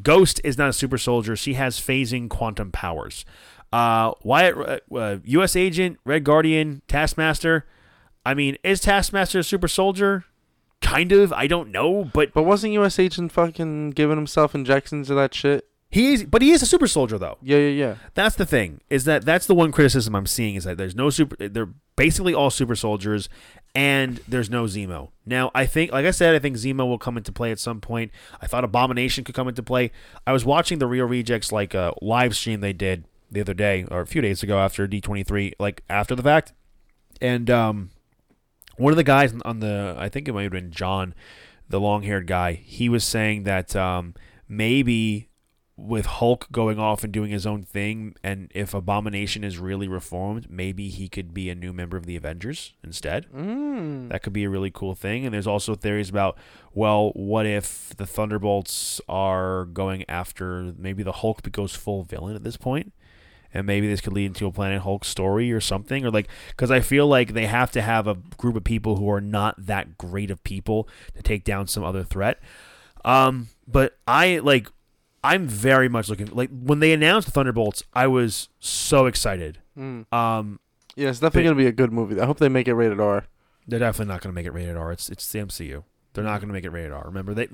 Ghost is not a super soldier. She has phasing quantum powers. Uh, Wyatt, uh, uh, U.S. Agent, Red Guardian, Taskmaster. I mean, is Taskmaster a super soldier? Kind of. I don't know, but But wasn't U.S. Agent fucking giving himself injections of that shit? he is. But he is a super soldier, though. Yeah, yeah, yeah. That's the thing. Is that that's the one criticism I'm seeing is that there's no super. They're basically all super soldiers, and there's no Zemo. Now, I think, like I said, I think Zemo will come into play at some point. I thought Abomination could come into play. I was watching the Reel Rejects like uh, live stream they did the other day or a few days ago after D23, like after the fact, and um, one of the guys on the I think it might have been John, the long-haired guy. He was saying that um, maybe with Hulk going off and doing his own thing, and if Abomination is really reformed, maybe he could be a new member of the Avengers instead. Mm. That could be a really cool thing. And there's also theories about, well, what if the Thunderbolts are going after maybe the Hulk goes full villain at this point? And maybe this could lead into a Planet Hulk story or something, or like, because I feel like they have to have a group of people who are not that great of people to take down some other threat. Um, but I like, I'm very much looking like when they announced the Thunderbolts, I was so excited. Mm. Um, Yeah, it's definitely gonna be a good movie. I hope they make it rated R. They're definitely not going to make it rated R. It's it's the MCU. They're not going to make it rated R. Remember they,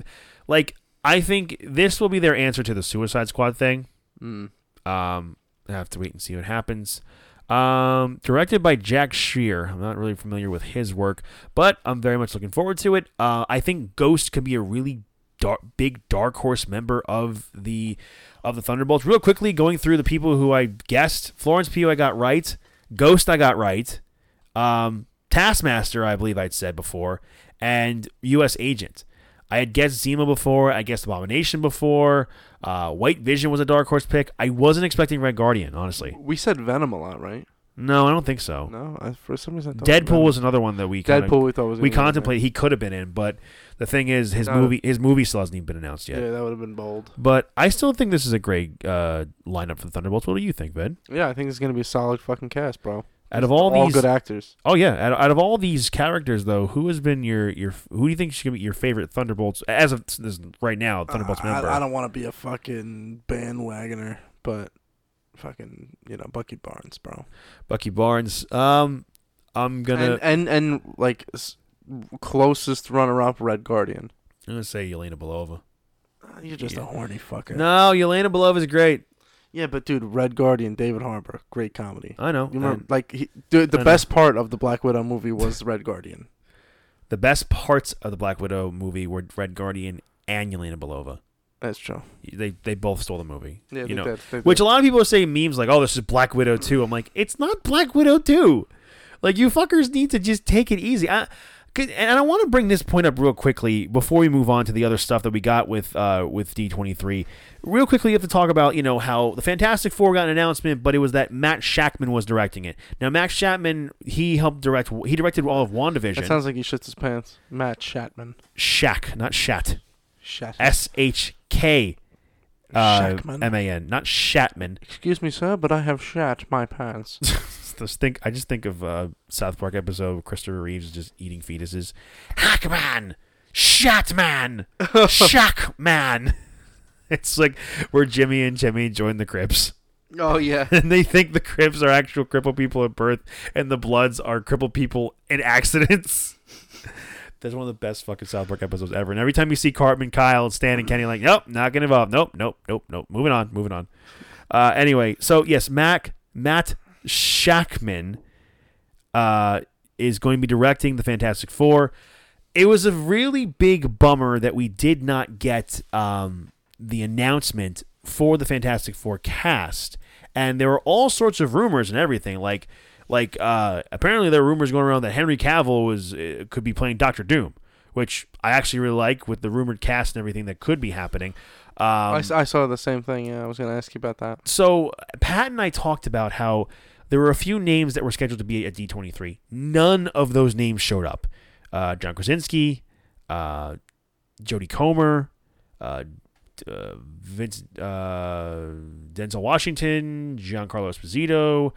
like I think this will be their answer to the Suicide Squad thing. Mm. Um, I have to wait and see what happens. Um, directed by Jake Schreier. I'm not really familiar with his work, but I'm very much looking forward to it. Uh, I think Ghost could be a really dark, big dark horse member of the of the Thunderbolts. Real quickly, going through the people who I guessed: Florence Pugh, I got right. Ghost, I got right. Um, Taskmaster, I believe I'd said before, and U.S. Agent. I had guessed Zemo before. I guessed Abomination before. Uh, White Vision was a dark horse pick. I wasn't expecting Red Guardian, honestly. We said Venom a lot, right? No, I don't think so. No, I, for some reason I Deadpool was another one that we kinda, Deadpool. We thought was we gonna be in there. contemplated he could have been in, but the thing is, his No. movie his movie still hasn't even been announced yet. Yeah, that would have been bold. But I still think this is a great uh, lineup for the Thunderbolts. What do you think, Ben? Yeah, I think it's gonna be a solid fucking cast, bro. Out of all, all these, good actors. oh yeah, out, out of all these characters though, who has been your your who do you think is gonna be your favorite Thunderbolts as of this right now? Thunderbolts Uh, member. I, don't want to be a fucking bandwagoner, but fucking you know Bucky Barnes, bro. Bucky Barnes. Um, I'm gonna And and and like s- closest runner up, Red Guardian. I'm gonna say Yelena Belova. Ah, You're just a horny fucker. No, Yelena Belova is great. Yeah, but dude, Red Guardian, David Harbour, great comedy. I know. You remember, and like, he, dude, the I know. best part of the Black Widow movie was Red Guardian. the best parts of the Black Widow movie were Red Guardian and Yelena Belova. That's true. They they both stole the movie. Yeah, you they know, did, they which did. a lot of people are saying memes like, "Oh, this is Black Widow 2. I'm like, it's not Black Widow 2. Like, you fuckers need to just take it easy. I, and I want to bring this point up real quickly before we move on to the other stuff that we got with uh, with D23. Real quickly, you have to talk about you know how the Fantastic Four got an announcement, but it was that Matt Shakman was directing it. Now, Matt Shakman he helped direct. He directed all of WandaVision. That sounds like he shits his pants. Matt Shatman. Shack, not Shat. Shat. S H K uh. M A N, not Shatman. Excuse me, sir, but I have shat my pants. Just think, I just think of uh, South Park episode of Christopher Reeves just eating fetuses. Hackman, Shatman, Shackman. it's like where Jimmy and Jimmy join the Crips. Oh yeah. and they think the Crips are actual crippled people at birth, and the Bloods are crippled people in accidents. That's one of the best fucking South Park episodes ever. And every time you see Cartman, Kyle, and Stan and Kenny, like, nope, not getting involved. Nope, nope, nope, nope. Moving on, moving on. Uh, anyway, so yes, Mac Matt Shakman uh, is going to be directing the Fantastic Four. It was a really big bummer that we did not get um, the announcement for the Fantastic Four cast, and there were all sorts of rumors and everything. Like, like uh, apparently there are rumors going around that Henry Cavill was uh, could be playing Doctor Doom, which I actually really like with the rumored cast and everything that could be happening. Um, I, I saw the same thing. Yeah, I was gonna ask you about that. so Pat and I talked about how there were a few names that were scheduled to be at D23. None of those names showed up. Uh, John Krasinski, uh, Jodie Comer, uh, uh, Vince, uh, Denzel Washington, Giancarlo Esposito,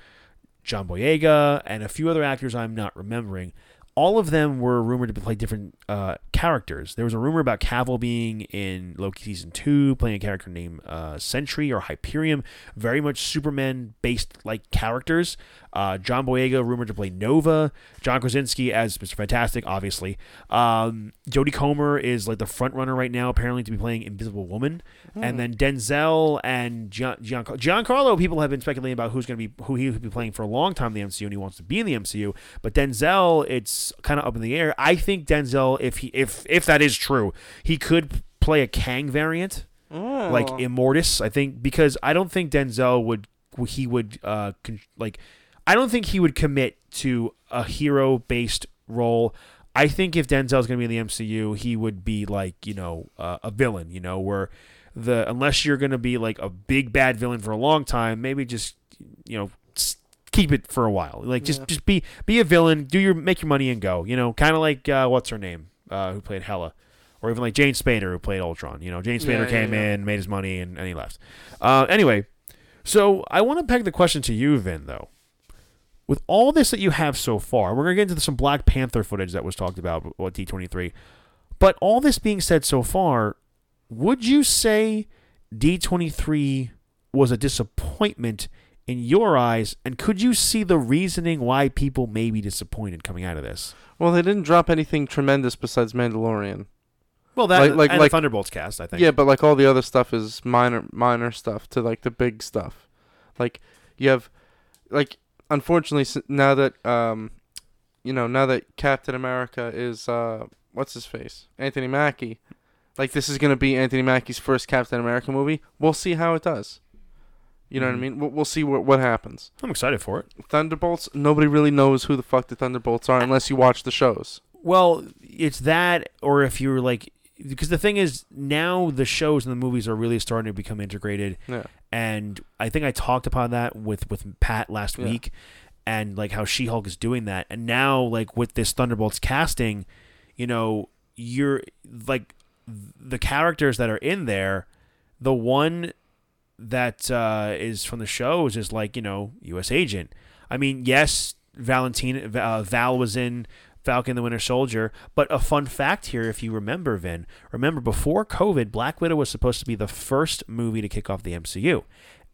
John Boyega, and a few other actors I'm not remembering. All of them were rumored to play different uh, characters. There was a rumor about Cavill being in Loki season two, playing a character named uh, Sentry or Hyperion, very much Superman-based like characters. Uh, John Boyega rumored to play Nova. John Krasinski as Mr. Fantastic, obviously. Um, Jodie Comer is like the front runner right now, apparently to be playing Invisible Woman. And then Denzel and Gian, Giancarlo, Giancarlo, people have been speculating about who's going to be who he will be playing for a long time in the MCU, and he wants to be in the MCU. But Denzel, it's kind of up in the air. I think Denzel, if he if if that is true, he could play a Kang variant like Oh. Immortus. I think because I don't think Denzel would he would uh con- like I don't think he would commit to a hero based role. I think if Denzel's going to be in the MCU, he would be like you know uh, a villain. You know where the unless you're going to be like a big bad villain for a long time, maybe just you know keep it for a while. Like just Yeah. just be be a villain, do your make your money and go. You know, kind of like uh, what's her name uh, who played Hela or even like James Spader who played Ultron. You know, James Spader Yeah, yeah, came yeah. in, made his money, and, and he left. Uh, anyway, so I want to peg the question to you, Vin, though. With all this that you have so far, we're gonna get into some Black Panther footage that was talked about at D twenty three. But all this being said so far, would you say D twenty three was a disappointment in your eyes, and could you see the reasoning why people may be disappointed coming out of this? Well, they didn't drop anything tremendous besides Mandalorian. Well, that Like- like- and like- Thunderbolts cast, I think. Yeah, but like all the other stuff is minor, minor stuff to like the big stuff. Like you have, like unfortunately now that um, you know now that Captain America is uh, what's his face, Anthony Mackie. Like this is gonna be Anthony Mackie's first Captain America movie. We'll see how it does. You know what I mm-hmm. mean? We'll, we'll see what what happens. I'm excited for it. Thunderbolts. Nobody really knows who the fuck the Thunderbolts are unless you watch the shows. Well, it's that, or if you're like, because the thing is, now the shows and the movies are really starting to become integrated, Yeah. and I think I talked upon that with with Pat last Yeah. week, and like how She Hulk is doing that, and now like with this Thunderbolts casting, you know, you're like the characters that are in there, the one that uh, is from the show is just like you know U.S. agent. I mean, yes, Valentina uh, Val was in Falcon the Winter Soldier, but a fun fact here, if you remember, Vin, remember before COVID, Black Widow was supposed to be the first movie to kick off the MCU,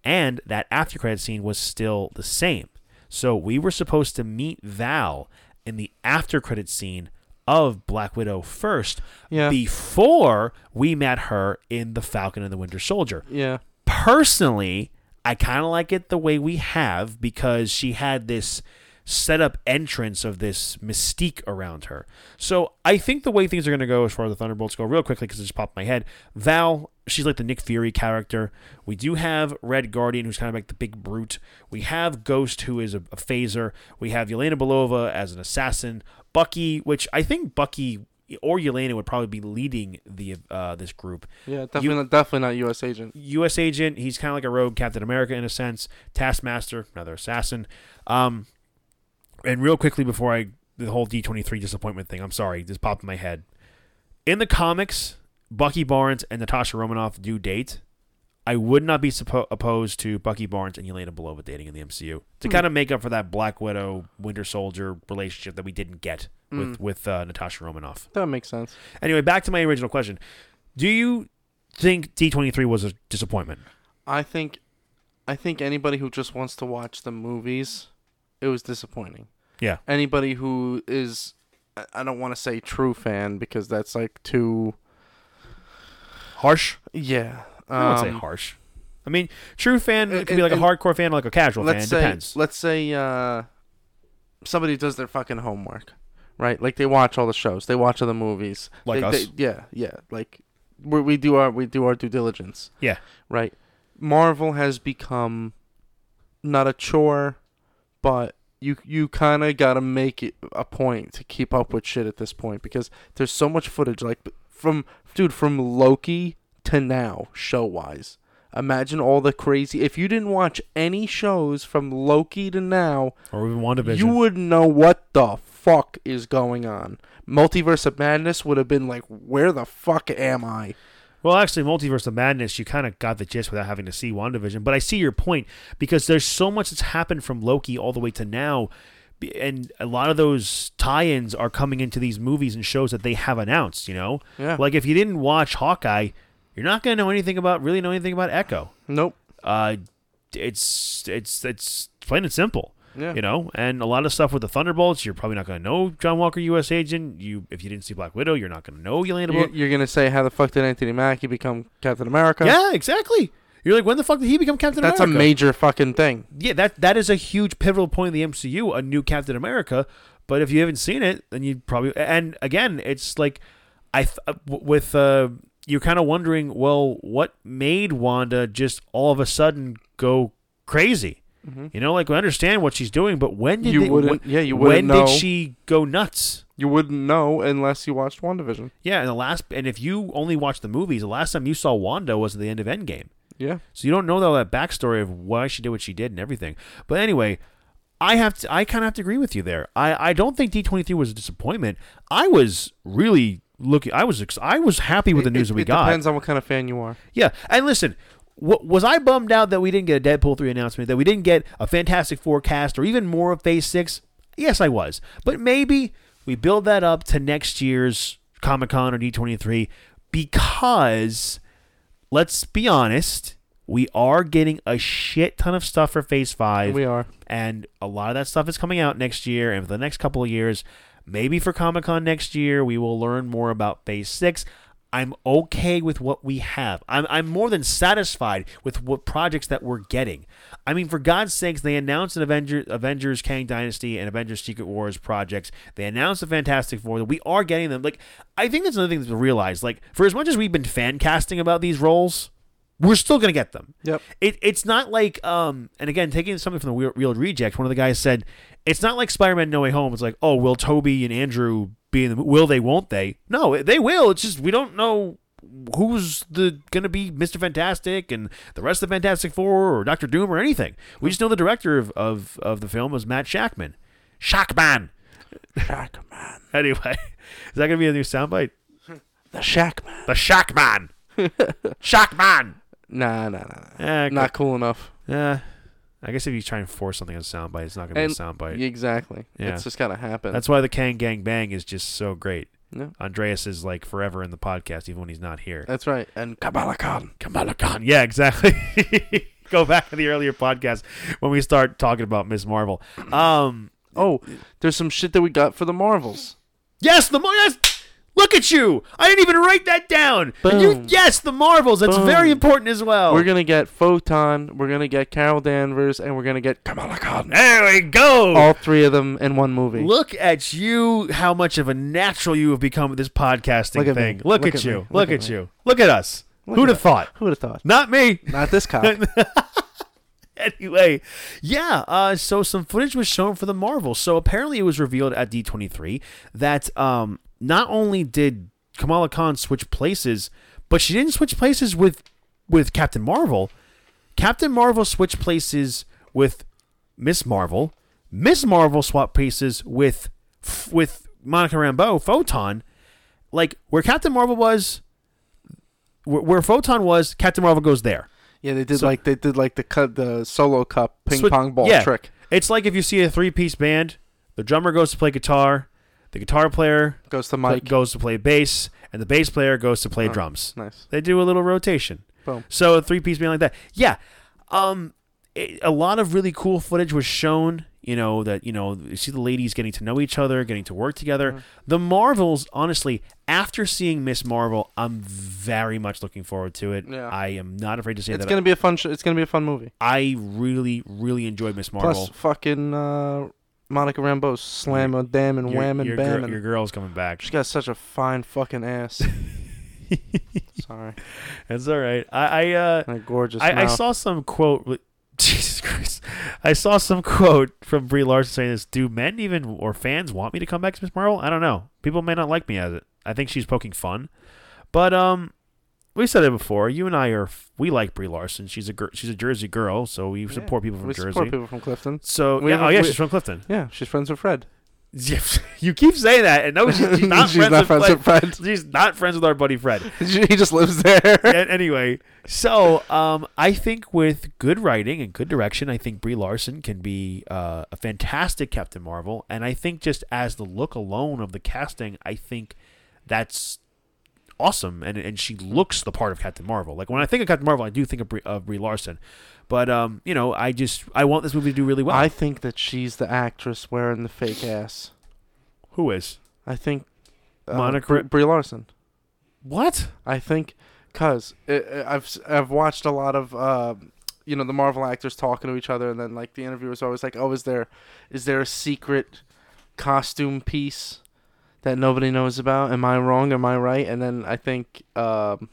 and that after credit scene was still the same. So we were supposed to meet Val in the after credit scene of Black Widow first Yeah. before we met her in the Falcon and the Winter Soldier yeah. Personally, I kind of like it the way we have because she had this set up entrance of this mystique around her. So I think the way things are going to go as far as the Thunderbolts go, real quickly, because it just popped in my head. Val, she's like the Nick Fury character. We do have Red Guardian, who's kind of like the big brute. We have Ghost, who is a, a phaser. We have Yelena Belova as an assassin. Bucky, which I think Bucky or Yelena would probably be leading the uh, this group. Yeah. Definitely, not, definitely not U.S. agent. U.S. agent. He's kind of like a rogue Captain America in a sense. Taskmaster, another assassin. Um, and real quickly before I the whole D twenty three disappointment thing. I'm sorry, just popped in my head. In the comics, Bucky Barnes and Natasha Romanoff do date. I would not be suppo- opposed to Bucky Barnes and Yelena Belova dating in the MCU to Hmm. kind of make up for that Black Widow Winter Soldier relationship that we didn't get with Mm. with uh, Natasha Romanoff. That makes sense. Anyway, back to my original question. Do you think D23 was a disappointment. I think, I think anybody who just wants to watch the movies, it was disappointing. Yeah. Anybody who is, I- don't want to say true fan because that's like too. Harsh? Yeah. I wouldn't say um, harsh. I mean, true fan and- could be like a hardcore fan, or like a casual fan. let's It say depends. let's say uh, somebody does their fucking homework, right? Like they watch all the shows, they watch all the movies. Like They- us. they- yeah, yeah. Like we we do our we do our due diligence. Yeah. Right. Marvel has become not a chore, but you you kind of got to make it a point to keep up with shit at this point because there's so much footage like from dude from Loki to now show wise. Imagine all the crazy. If you didn't watch any shows from Loki to now, Or even WandaVision. you wouldn't know what the fuck is going on. Multiverse of Madness would have been like, where the fuck am I? Well, actually, Multiverse of Madness, you kind of got the gist without having to see WandaVision. But I see your point because there's so much that's happened from Loki all the way to now. And a lot of those tie ins are coming into these movies and shows that they have announced, you know? Yeah. Like, if you didn't watch Hawkeye, you're not going to know anything about, really know anything about Echo. Nope. Uh, it's, it's, it's plain and simple. Yeah. you know and a lot of stuff with the thunderbolts you're probably not going to know john walker u.s agent you if you didn't see black widow you're not going to know yelena You're, you're gonna say how the fuck did Anthony Mackie become Captain America? yeah exactly you're like when the fuck did he become captain That's a major fucking thing. yeah that that is a huge pivotal point in the mcu a new captain america but if you haven't seen it then you probably and again it's like i th- uh, with uh you're kind of wondering well what made wanda just all of a sudden go crazy Mm-hmm. you know like we understand what she's doing but when did You they- wouldn't- when- yeah, you wouldn't know. did she go nuts You wouldn't know unless you watched WandaVision. Yeah, and the last, and if you only watched the movies, the last time you saw Wanda was at the end of Endgame, Yeah. so you don't know all that backstory of why she did what she did and everything. But anyway, I have to, I kind of have to agree with you there. I, I don't think D twenty three was a disappointment. I was really looking, I was, I was happy with the news it, that we got. it got. depends on what kind of fan you are. Yeah, and listen, w- was I bummed out that we didn't get a Deadpool three announcement, that we didn't get a Fantastic Four cast, or even more of Phase six? Yes, I was, but maybe we build that up to next year's Comic Con or D twenty three because let's be honest. We are getting a shit ton of stuff for Phase Five We are. and a lot of that stuff is coming out next year and for the next couple of years maybe for comic-con next year we will learn more about phase six i'm okay with what we have. I'm, I'm more than satisfied with what projects that we're getting. I mean for god's sakes they announced an avengers avengers kang dynasty and avengers secret wars projects. They announced the fantastic four. That we are getting them. Like i think that's another thing to realize. Like for as much as we've been fan casting about these roles we're still going to get them. Yep. it, it's not like um and again taking something from the Reel, Reel Reject, one of the guys said it's not like Spider-Man No Way Home. It's like oh, will Tobey and Andrew be in the will they won't they? No, they will. It's just we don't know who's the gonna be Mister Fantastic and the rest of the Fantastic Four or Doctor Doom or anything. We just know the director of of, of the film was Matt Shakman. Shackman. Shack Man. Anyway, is that gonna be a new soundbite? The Shack Man. The Shackman. Shackman. Nah, nah, nah, nah. Eh, Not cool enough. Yeah. I guess if you try and force something on a soundbite, it's not going to be a soundbite. Exactly. Yeah. It's just gotta happen. That's why the Kang Gang Bang is just so great. No. Andreas is like forever in the podcast, even when he's not here. That's right. And Kamala Khan. Kamala Khan. Yeah, exactly. Go back to the earlier podcast when we start talking about Miss Marvel. Um, Oh, there's some shit that we got for the Marvels. yes, the Mar- yes. Look at you! I didn't even write that down. And you, yes, the Marvels. That's Boom. very important as well. We're gonna get Photon. We're gonna get Carol Danvers, and we're gonna get Kamala Khan. there we go. All three of them in one movie. Look at you! How much of a natural you have become with this podcasting Look thing. me. Look, Look at, at you! Look, Look at, at you! Look at us! Who'd have thought? Who would have thought? Not me. Not this cock. anyway, yeah. Uh, so some footage was shown for the Marvel. So apparently, it was revealed at D23 that um, not only did Kamala Khan switch places, but she didn't switch places with with Captain Marvel. Captain Marvel switched places with Miss Marvel. Miss Marvel swapped places with with Monica Rambeau, Photon. Like where Captain Marvel was, where, where Photon was, Captain Marvel goes there. yeah, they did So- like they did like the cut the solo cup ping Switch- pong ball yeah. trick. It's like if you see a three piece band, the drummer goes to play guitar, the guitar player Goes to Mike. goes to play bass, and the bass player goes to play Oh. drums. nice. They do a little rotation. Boom. So a three piece band like that. Yeah. Um, it, a lot of really cool footage was shown. You know that you know you see the ladies getting to know each other, getting to work together. Mhm. The Marvels, honestly, after seeing Miss Marvel, I'm very much looking forward to it. Yeah. I am not afraid to say It's that. It's gonna be a fun. Sh- it's gonna be a fun movie. I really, really enjoyed Miss Marvel. Plus, fucking uh, Monica Rambeau slam a damn and your, wham and your, bam. gir- and your girl's coming back. She's got such a fine fucking ass. Sorry, That's all right. I, I uh, and a gorgeous I, I saw some quote. Jesus Christ! I saw some quote from Brie Larson saying this. Do men even or fans want me to come back to Miss Marvel? I don't know. People may not like me as it. I think she's poking fun, but um, we said it before. You and I are we like Brie Larson. She's a gir- she's a Jersey girl, so we Yeah, support people from we Jersey. support people from Clifton. So We yeah, oh yeah, we- she's from Clifton. Yeah, she's friends with Fred. you keep saying that, and no, she's, she's not she's friends, not with, friends Fred. with Fred. She's not friends with our buddy Fred. he just lives there. anyway, so um, I think with good writing and good direction, I think Brie Larson can be uh, a fantastic Captain Marvel. And I think just as the look alone of the casting, I think that's awesome. And and she looks the part of Captain Marvel. Like when I think of Captain Marvel, I do think of Brie, of Brie Larson. But um, you know, I just I want this movie to do really well. I think that she's the actress wearing the fake ass. Who is I think uh, Monica- Brie, Brie Larson. what? I think because I've s- I've watched a lot of uh, you know the Marvel actors talking to each other, and then like the interviewers are always like, "Oh, is there is there a secret costume piece that nobody knows about? Am I wrong? Am I right?" And then I think um,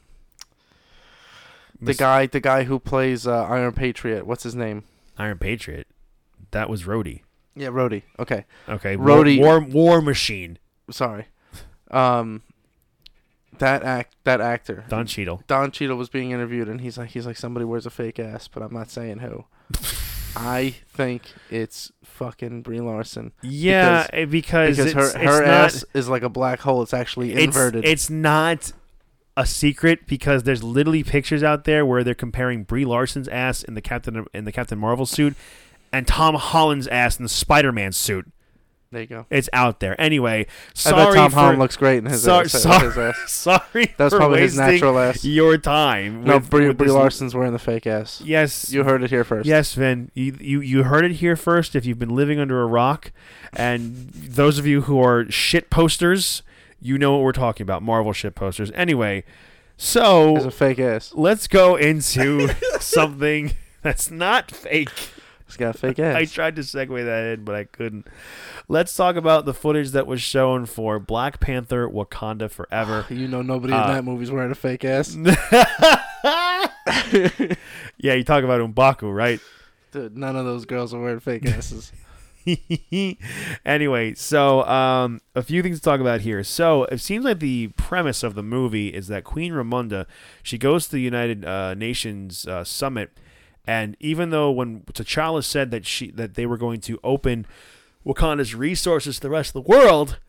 the guy the guy who plays uh, Iron Patriot, what's his name? Iron Patriot. That was Rhodey. Yeah, Rhodey. Okay, Okay, Rhodey- War, War War Machine. sorry. Um, that act that actor Don Cheadle. Don Cheadle was being interviewed, and he's like, he's like, somebody wears a fake ass, but I'm not saying who. I think it's fucking Brie Larson Yeah, eh, because, because it's, her it's her not, ass is like a black hole. It's actually it's, inverted. It's not a secret because there's literally pictures out there where they're comparing Brie Larson's ass in the Captain in the Captain Marvel suit and Tom Holland's ass in the Spider-Man suit. There you go. It's out there. Anyway, I sorry bet Tom for Holland looks great in his, uh, Sorry- ass, sorry- his ass. sorry. That's probably his natural ass. Your time. No, with- Brie, with Brie Larson's wearing the fake ass. Yes, You heard it here first. Yes, Vin. You, you you heard it here first. If you've been living under a rock, and those of you who are shit posters, you know what we're talking about. Marvel shit posters. Anyway, It's so a fake ass. let's go into something that's not fake. It's got a fake ass. I tried to segue that in, but I couldn't. Let's talk about the footage that was shown for Black Panther: Wakanda Forever. you know nobody Uh, in that movie's wearing a fake ass. yeah, you talk about M'Baku, right? Dude, none of those girls are wearing fake asses. anyway, so um, a few things to talk about here. So it seems like the premise of the movie is that Queen Ramonda, she goes to the United uh, Nations uh, summit, and even though when T'Challa said that she that they were going to open Wakanda's resources to the rest of the world,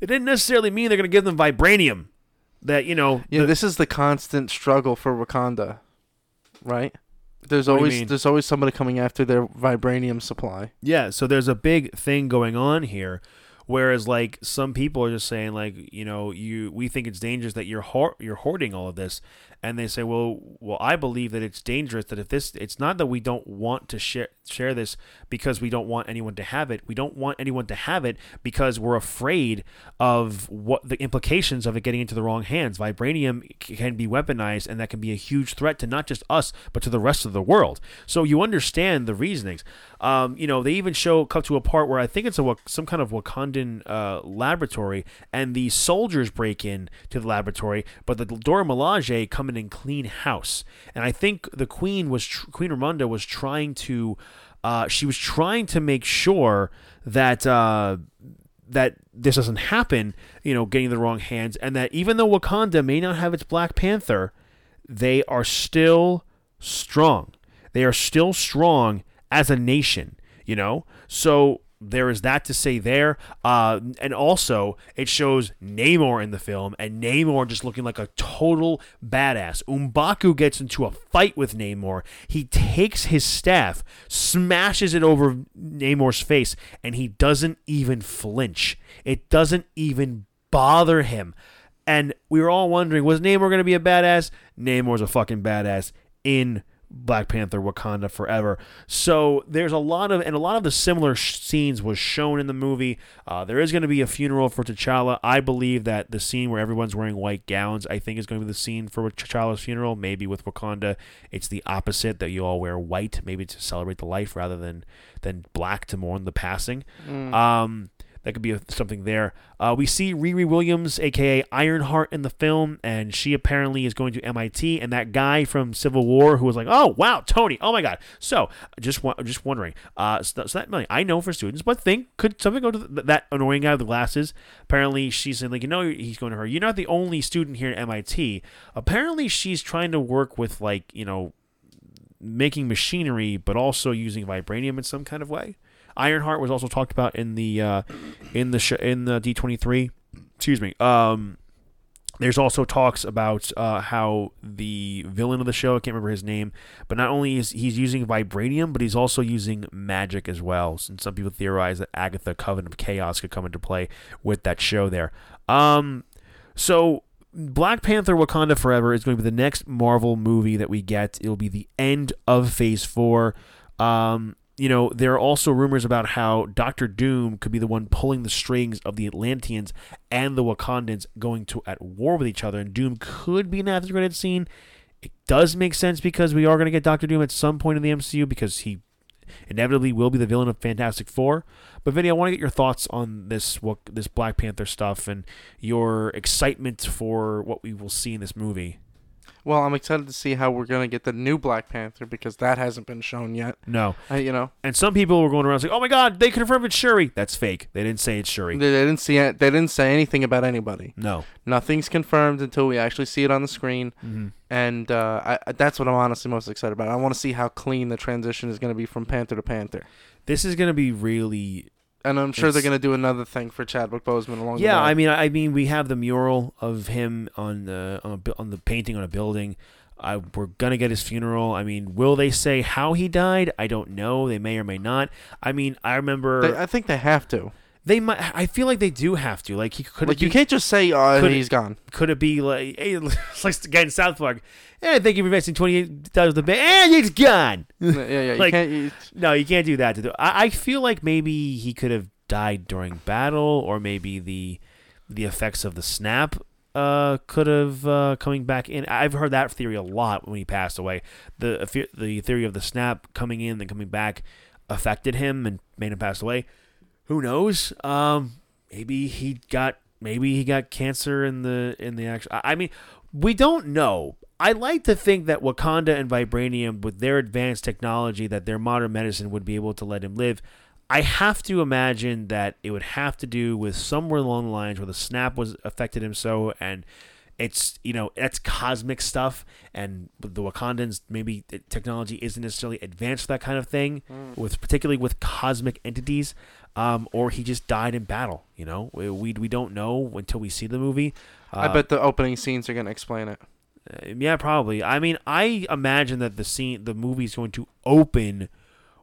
it didn't necessarily mean they're going to give them vibranium. That you know, Yeah, the- this is the constant struggle for Wakanda, right? There's always there's always somebody coming after their vibranium supply. Yeah, so there's a big thing going on here. Whereas, like some people are just saying, like you know, you we think it's dangerous that you're hoard, you're hoarding all of this, and they say, well, well, I believe that it's dangerous that if this, it's not that we don't want to share share this because we don't want anyone to have it. We don't want anyone to have it because we're afraid of what the implications of it getting into the wrong hands. Vibranium can be weaponized, and that can be a huge threat to not just us but to the rest of the world. So you understand the reasonings. Um, you know, they even show cut to a part where I think it's a some kind of Wakandan uh, laboratory, and the soldiers break in to the laboratory, but the Dora Milaje come in and clean house. And I think the Queen was tr- Queen Ramonda was trying to, uh, she was trying to make sure that. Uh, that this doesn't happen, you know, getting the wrong hands, and that even though Wakanda may not have its Black Panther, they are still strong. They are still strong as a nation, you know? So there is that to say there. Uh, and also, it shows Namor in the film, and Namor just looking like a total badass. M'Baku gets into a fight with Namor. He takes his staff, smashes it over Namor's face, and he doesn't even flinch. It doesn't even bother him. And we were all wondering, was Namor going to be a badass? Namor's a fucking badass in Black Panther Wakanda Forever. So there's a lot of and a lot of the similar sh- scenes was shown in the movie. Uh, there is going to be a funeral for T'Challa. I believe that the scene where everyone's wearing white gowns, I think, is going to be the scene for T'Challa's funeral. Maybe with Wakanda, it's the opposite that you all wear white, maybe to celebrate the life rather than than black to mourn the passing. Um, that could be something there. Uh, we see Riri Williams, aka Ironheart, in the film, and she apparently is going to MIT. And that guy from Civil War who was like, "Oh wow, Tony! Oh my God!" So just wa- just wondering. Uh, so, so that I know for students, but think could something go to th- that annoying guy with the glasses? Apparently, she's saying like, you know, he's going to her. You're not the only student here at MIT. Apparently, she's trying to work with like you know making machinery, but also using vibranium in some kind of way. Ironheart was also talked about in the uh, in the sh- in the D twenty three. Excuse me. Um, there's also talks about uh, how the villain of the show, I can't remember his name, but not only is he's using vibranium, but he's also using magic as well. And some people theorize that Agatha Coven of Chaos could come into play with that show there. Um, so Black Panther Wakanda Forever is going to be the next Marvel movie that we get. It'll be the end of Phase 4. Um, you know, there are also rumors about how Doctor Doom could be the one pulling the strings of the Atlanteans and the Wakandans going to at war with each other, and Doom could be an after credit scene. It does make sense because we are going to get Doctor Doom at some point in the MCU because he inevitably will be the villain of Fantastic Four. But Vinny, I want to get your thoughts on this this Black Panther stuff and your excitement for what we will see in this movie. Well, I'm excited to see how we're gonna get the new Black Panther because that hasn't been shown yet. No, I, you know, and some people were going around saying, "Oh my God, they confirmed it's Shuri." That's fake. They didn't say it's they, Shuri. they didn't see it. They didn't say anything about anybody. No. Nothing's confirmed until we actually see it on the screen, hmm and uh, I, that's what I'm honestly most excited about. I want to see how clean the transition is gonna be from Panther to Panther, This is going to be really and I'm sure they're gonna do another thing for Chadwick Boseman along the way. Yeah. I mean, I mean, we have the mural of him on the on, a, on the painting on a building. I, we're gonna get his funeral. I mean, will they say how he died? I don't know. They may or may not. I mean, I remember they, I think they have to. Might. I feel like they do have to. Like he could. like it you can't just say, "Oh, could it- he's gone." Could it be like, hey, like the guy in South Park? Hey, thank you for investing twenty eight dollars the bank, and it's gone. yeah, yeah. You Like- can't. You, No, you can't do that. To do. I, I feel like maybe he could have died during battle, or maybe the the effects of the snap uh, could have uh, coming back in. I've heard that theory a lot when he passed away. The the theory of the snap coming in and coming back affected him and made him pass away. Who knows? Um, maybe he got maybe he got cancer in the in the actual. I I mean, we don't know. I like to think that Wakanda and Vibranium, with their advanced technology, that their modern medicine would be able to let him live. I have to imagine that it would have to do with somewhere along the lines where the snap was affected him so, and it's you know that's cosmic stuff, and the Wakandans maybe technology isn't necessarily advanced for that kind of thing, with particularly with cosmic entities, um, or he just died in battle. You know, we we, we don't know until we see the movie. I Uh, bet the opening scenes are gonna explain it. uh, yeah, probably. I mean, I imagine that the scene, the movie is going to open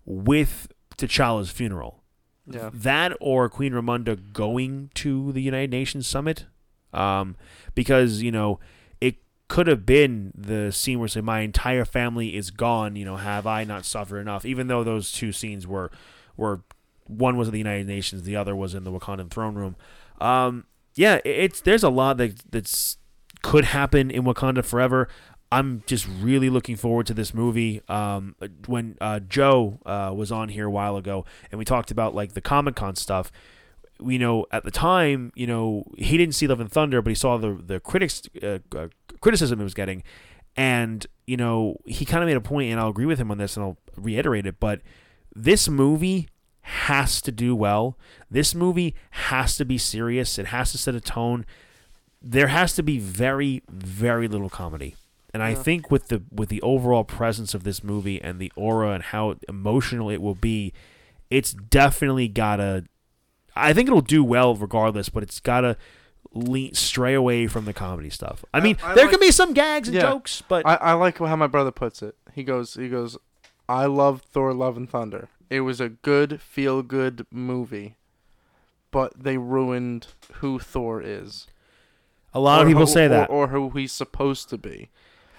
with T'Challa's funeral. Yeah. That or Queen Ramonda going to the United Nations summit, um, because you know it could have been the scene where say my entire family is gone. You know, have I not suffered enough? Even though those two scenes were were one was in the United Nations, the other was in the Wakandan throne room. Um, yeah, it's there's a lot that that's could happen in Wakanda Forever. I'm just really looking forward to this movie. Um, when uh, Joe uh, was on here a while ago, and we talked about like the Comic Con stuff. You know, at the time, you know, he didn't see Love and Thunder, but he saw the the critics uh, uh, criticism it was getting, and you know, he kind of made a point, and I'll agree with him on this, and I'll reiterate it. But this movie has to do well. This movie has to be serious. It has to set a tone. There has to be very, very little comedy. And I Yeah. think with the with the overall presence of this movie and the aura and how emotional it will be, it's definitely gotta. I think it'll do well regardless, but it's gotta lean, stray away from the comedy stuff. I I- mean, I there like- can be some gags and Yeah. jokes, but I, I like how my brother puts it. He goes, he goes, I love Thor: Love and Thunder. It was a good, feel good movie, but they ruined who Thor is. a lot of people who- say or- that. or who he's supposed to be.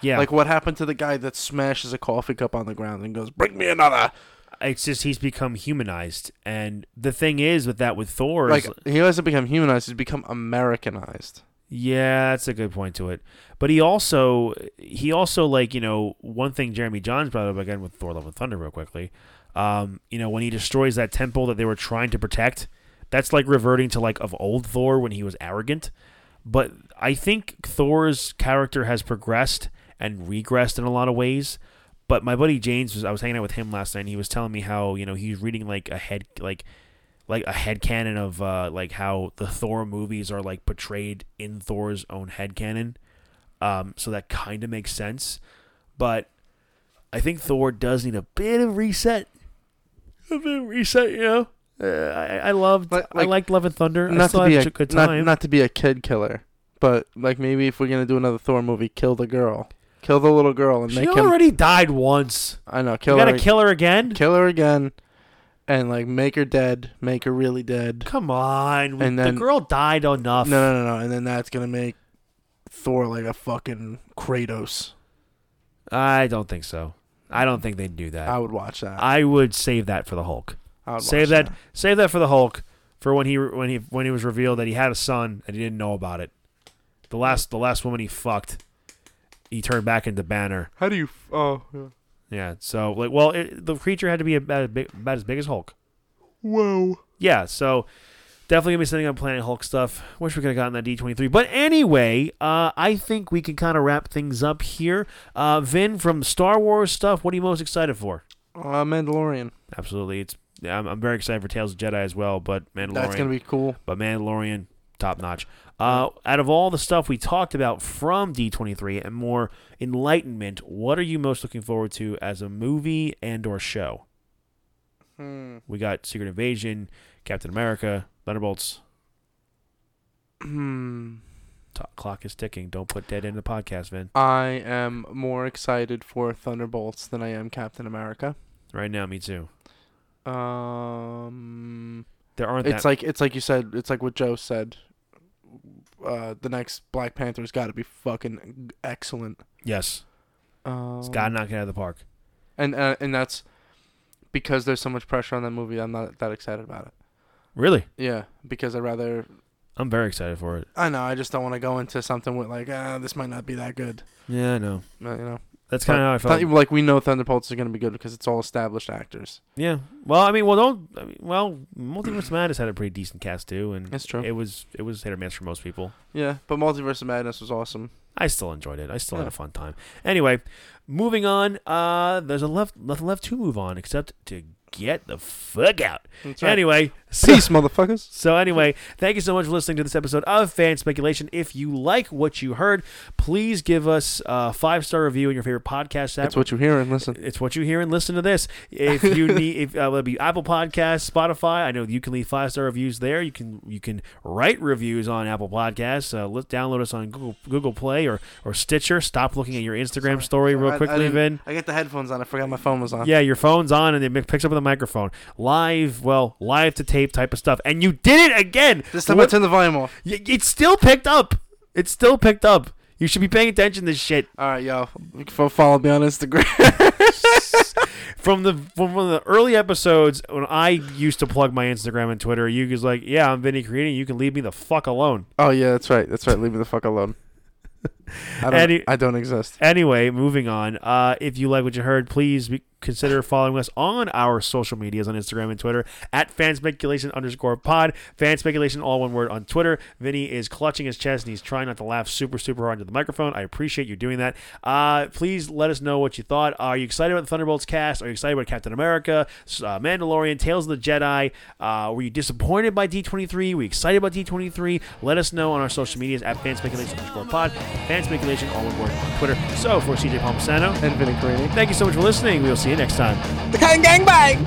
yeah, Like what happened to the guy that smashes a coffee cup on the ground and goes, "Bring me another." it's just he's become humanized, and the thing is with that with Thor, is, Like he hasn't become humanized; he's become Americanized. Yeah, that's a good point to it. But he also he also like, you know, one thing Jeremy Jahns brought up again with Thor Love and Thunder real quickly. Um, you know, when he destroys that temple that they were trying to protect, that's like reverting to like of old Thor when he was arrogant. But I think Thor's character has progressed and regressed in a lot of ways. But my buddy James was I was hanging out with him last night and he was telling me how, you know, he's reading like a head like like a head canon of uh, like how the Thor movies are like portrayed in Thor's own head canon. Um, so that kind of makes sense. But I think Thor does need a bit of reset. Reset, you know. Uh, I, I loved, Like- I liked Love and Thunder. I Not still to be had a a good time. not to be a kid killer, but like maybe if we're gonna do another Thor movie, kill the girl, kill the little girl, and she make him. already died once. I know, You kill gotta her, kill her again. kill her again, and like make her dead, make her really dead. Come on, And then, the girl died enough. No, no, no, no, and then that's gonna make Thor like a fucking Kratos. I don't think so. I don't think they'd do that. I would watch that. I would save that for the Hulk. I would Save watch that, save that for the Hulk for when he when he when he was revealed that he had a son and he didn't know about it. The last the last woman he fucked, he turned back into Banner. How do you? F- oh, yeah. Yeah. So like, well, it, the creature had to be about, as big, about as big as Hulk. whoa. Yeah. So definitely gonna be sending on Planet Hulk stuff. Wish we could have gotten that D twenty three. But anyway, uh, I think we can kind of wrap things up here. Uh, Vin from Star Wars stuff. What are you most excited for? Uh, Mandalorian. Absolutely, it's. I'm, I'm very excited for Tales of Jedi as well, but Mandalorian. That's gonna be cool. but Mandalorian, top notch. Uh, out of all the stuff we talked about from D23 and more enlightenment, what are you most looking forward to as a movie and or show? Hmm. We got Secret Invasion, Captain America, Thunderbolts. Hmm. Clock is ticking. Don't put dead in the podcast, Vin. I am more excited for Thunderbolts than I am Captain America. Right now, me too. Um, There aren't it's that. like it's like you said. It's like what Joe said. Uh, the next Black Panther's got to be fucking excellent. yes, Um, it's got to knock it out of the park. and uh, and that's because there's so much pressure on that movie. I'm not that excited about it. Really, Yeah, because I rather I'm very excited for it. I know I just don't want to go into something with like ah this might not be that good. Yeah, I know. Uh, you know, That's kind of how I felt. Th- like we know Thunderbolts is gonna be good because it's all established actors. Yeah. Well, I mean, well, don't. I mean, well, Multiverse of Madness had a pretty decent cast too, and That's true. It was it was hit or miss for most people. Yeah, but Multiverse of Madness was awesome. I still enjoyed it. I still had a fun time. Anyway, moving on. Uh, there's a left nothing left to move on except to get the fuck out. That's right. Anyway, Peace, motherfuckers. so anyway, thank you so much for listening to this episode of Fan Speculation. If you like what you heard, please give us a five star review in your favorite podcast app. That's what you hear and listen. It's what you hear and listen to this. If you need, if uh, whether it be Apple Podcasts, Spotify, I know you can leave five star reviews there. You can you can write reviews on Apple Podcasts. Uh, let download us on Google Google Play or or Stitcher. Stop looking at your Instagram story real I- I quickly, didn't- Vin. I got the headphones on. I forgot my phone was on. Yeah, your phone's on and it picks up with a microphone. Live, well, live to tape type of stuff. And you did it again. This time I turned the volume off. Y- It's still picked up. It's still picked up. You should be paying attention to this shit. All right, yo, follow me on Instagram. from the from one of the early episodes when I used to plug my Instagram and Twitter, you was like, "Yeah, I'm Vinny Carini. You can leave me the fuck alone." oh yeah, that's right. That's right. Leave me the fuck alone. I don't. Any- I don't exist. Anyway, moving on. Uh, if you like what you heard, please be, consider following us on our social medias on Instagram and Twitter at fanspeculation underscore pod. Fan speculation, all one word on Twitter. Vinny is clutching his chest and he's trying not to laugh super, super hard into the microphone. I appreciate you doing that. Uh, please let us know what you thought. Are you excited about the Thunderbolts cast? Are you excited about Captain America, uh, Mandalorian, Tales of the Jedi? Uh, were you disappointed by D23? Were you excited about D23? Let us know on our social medias at fanspeculation underscore pod. Fan speculation, all aboard on Twitter. So for CJ Palmisano, And Vinny Carini. thank you so much for listening. We'll see you next time. The Cotton Gang Bang!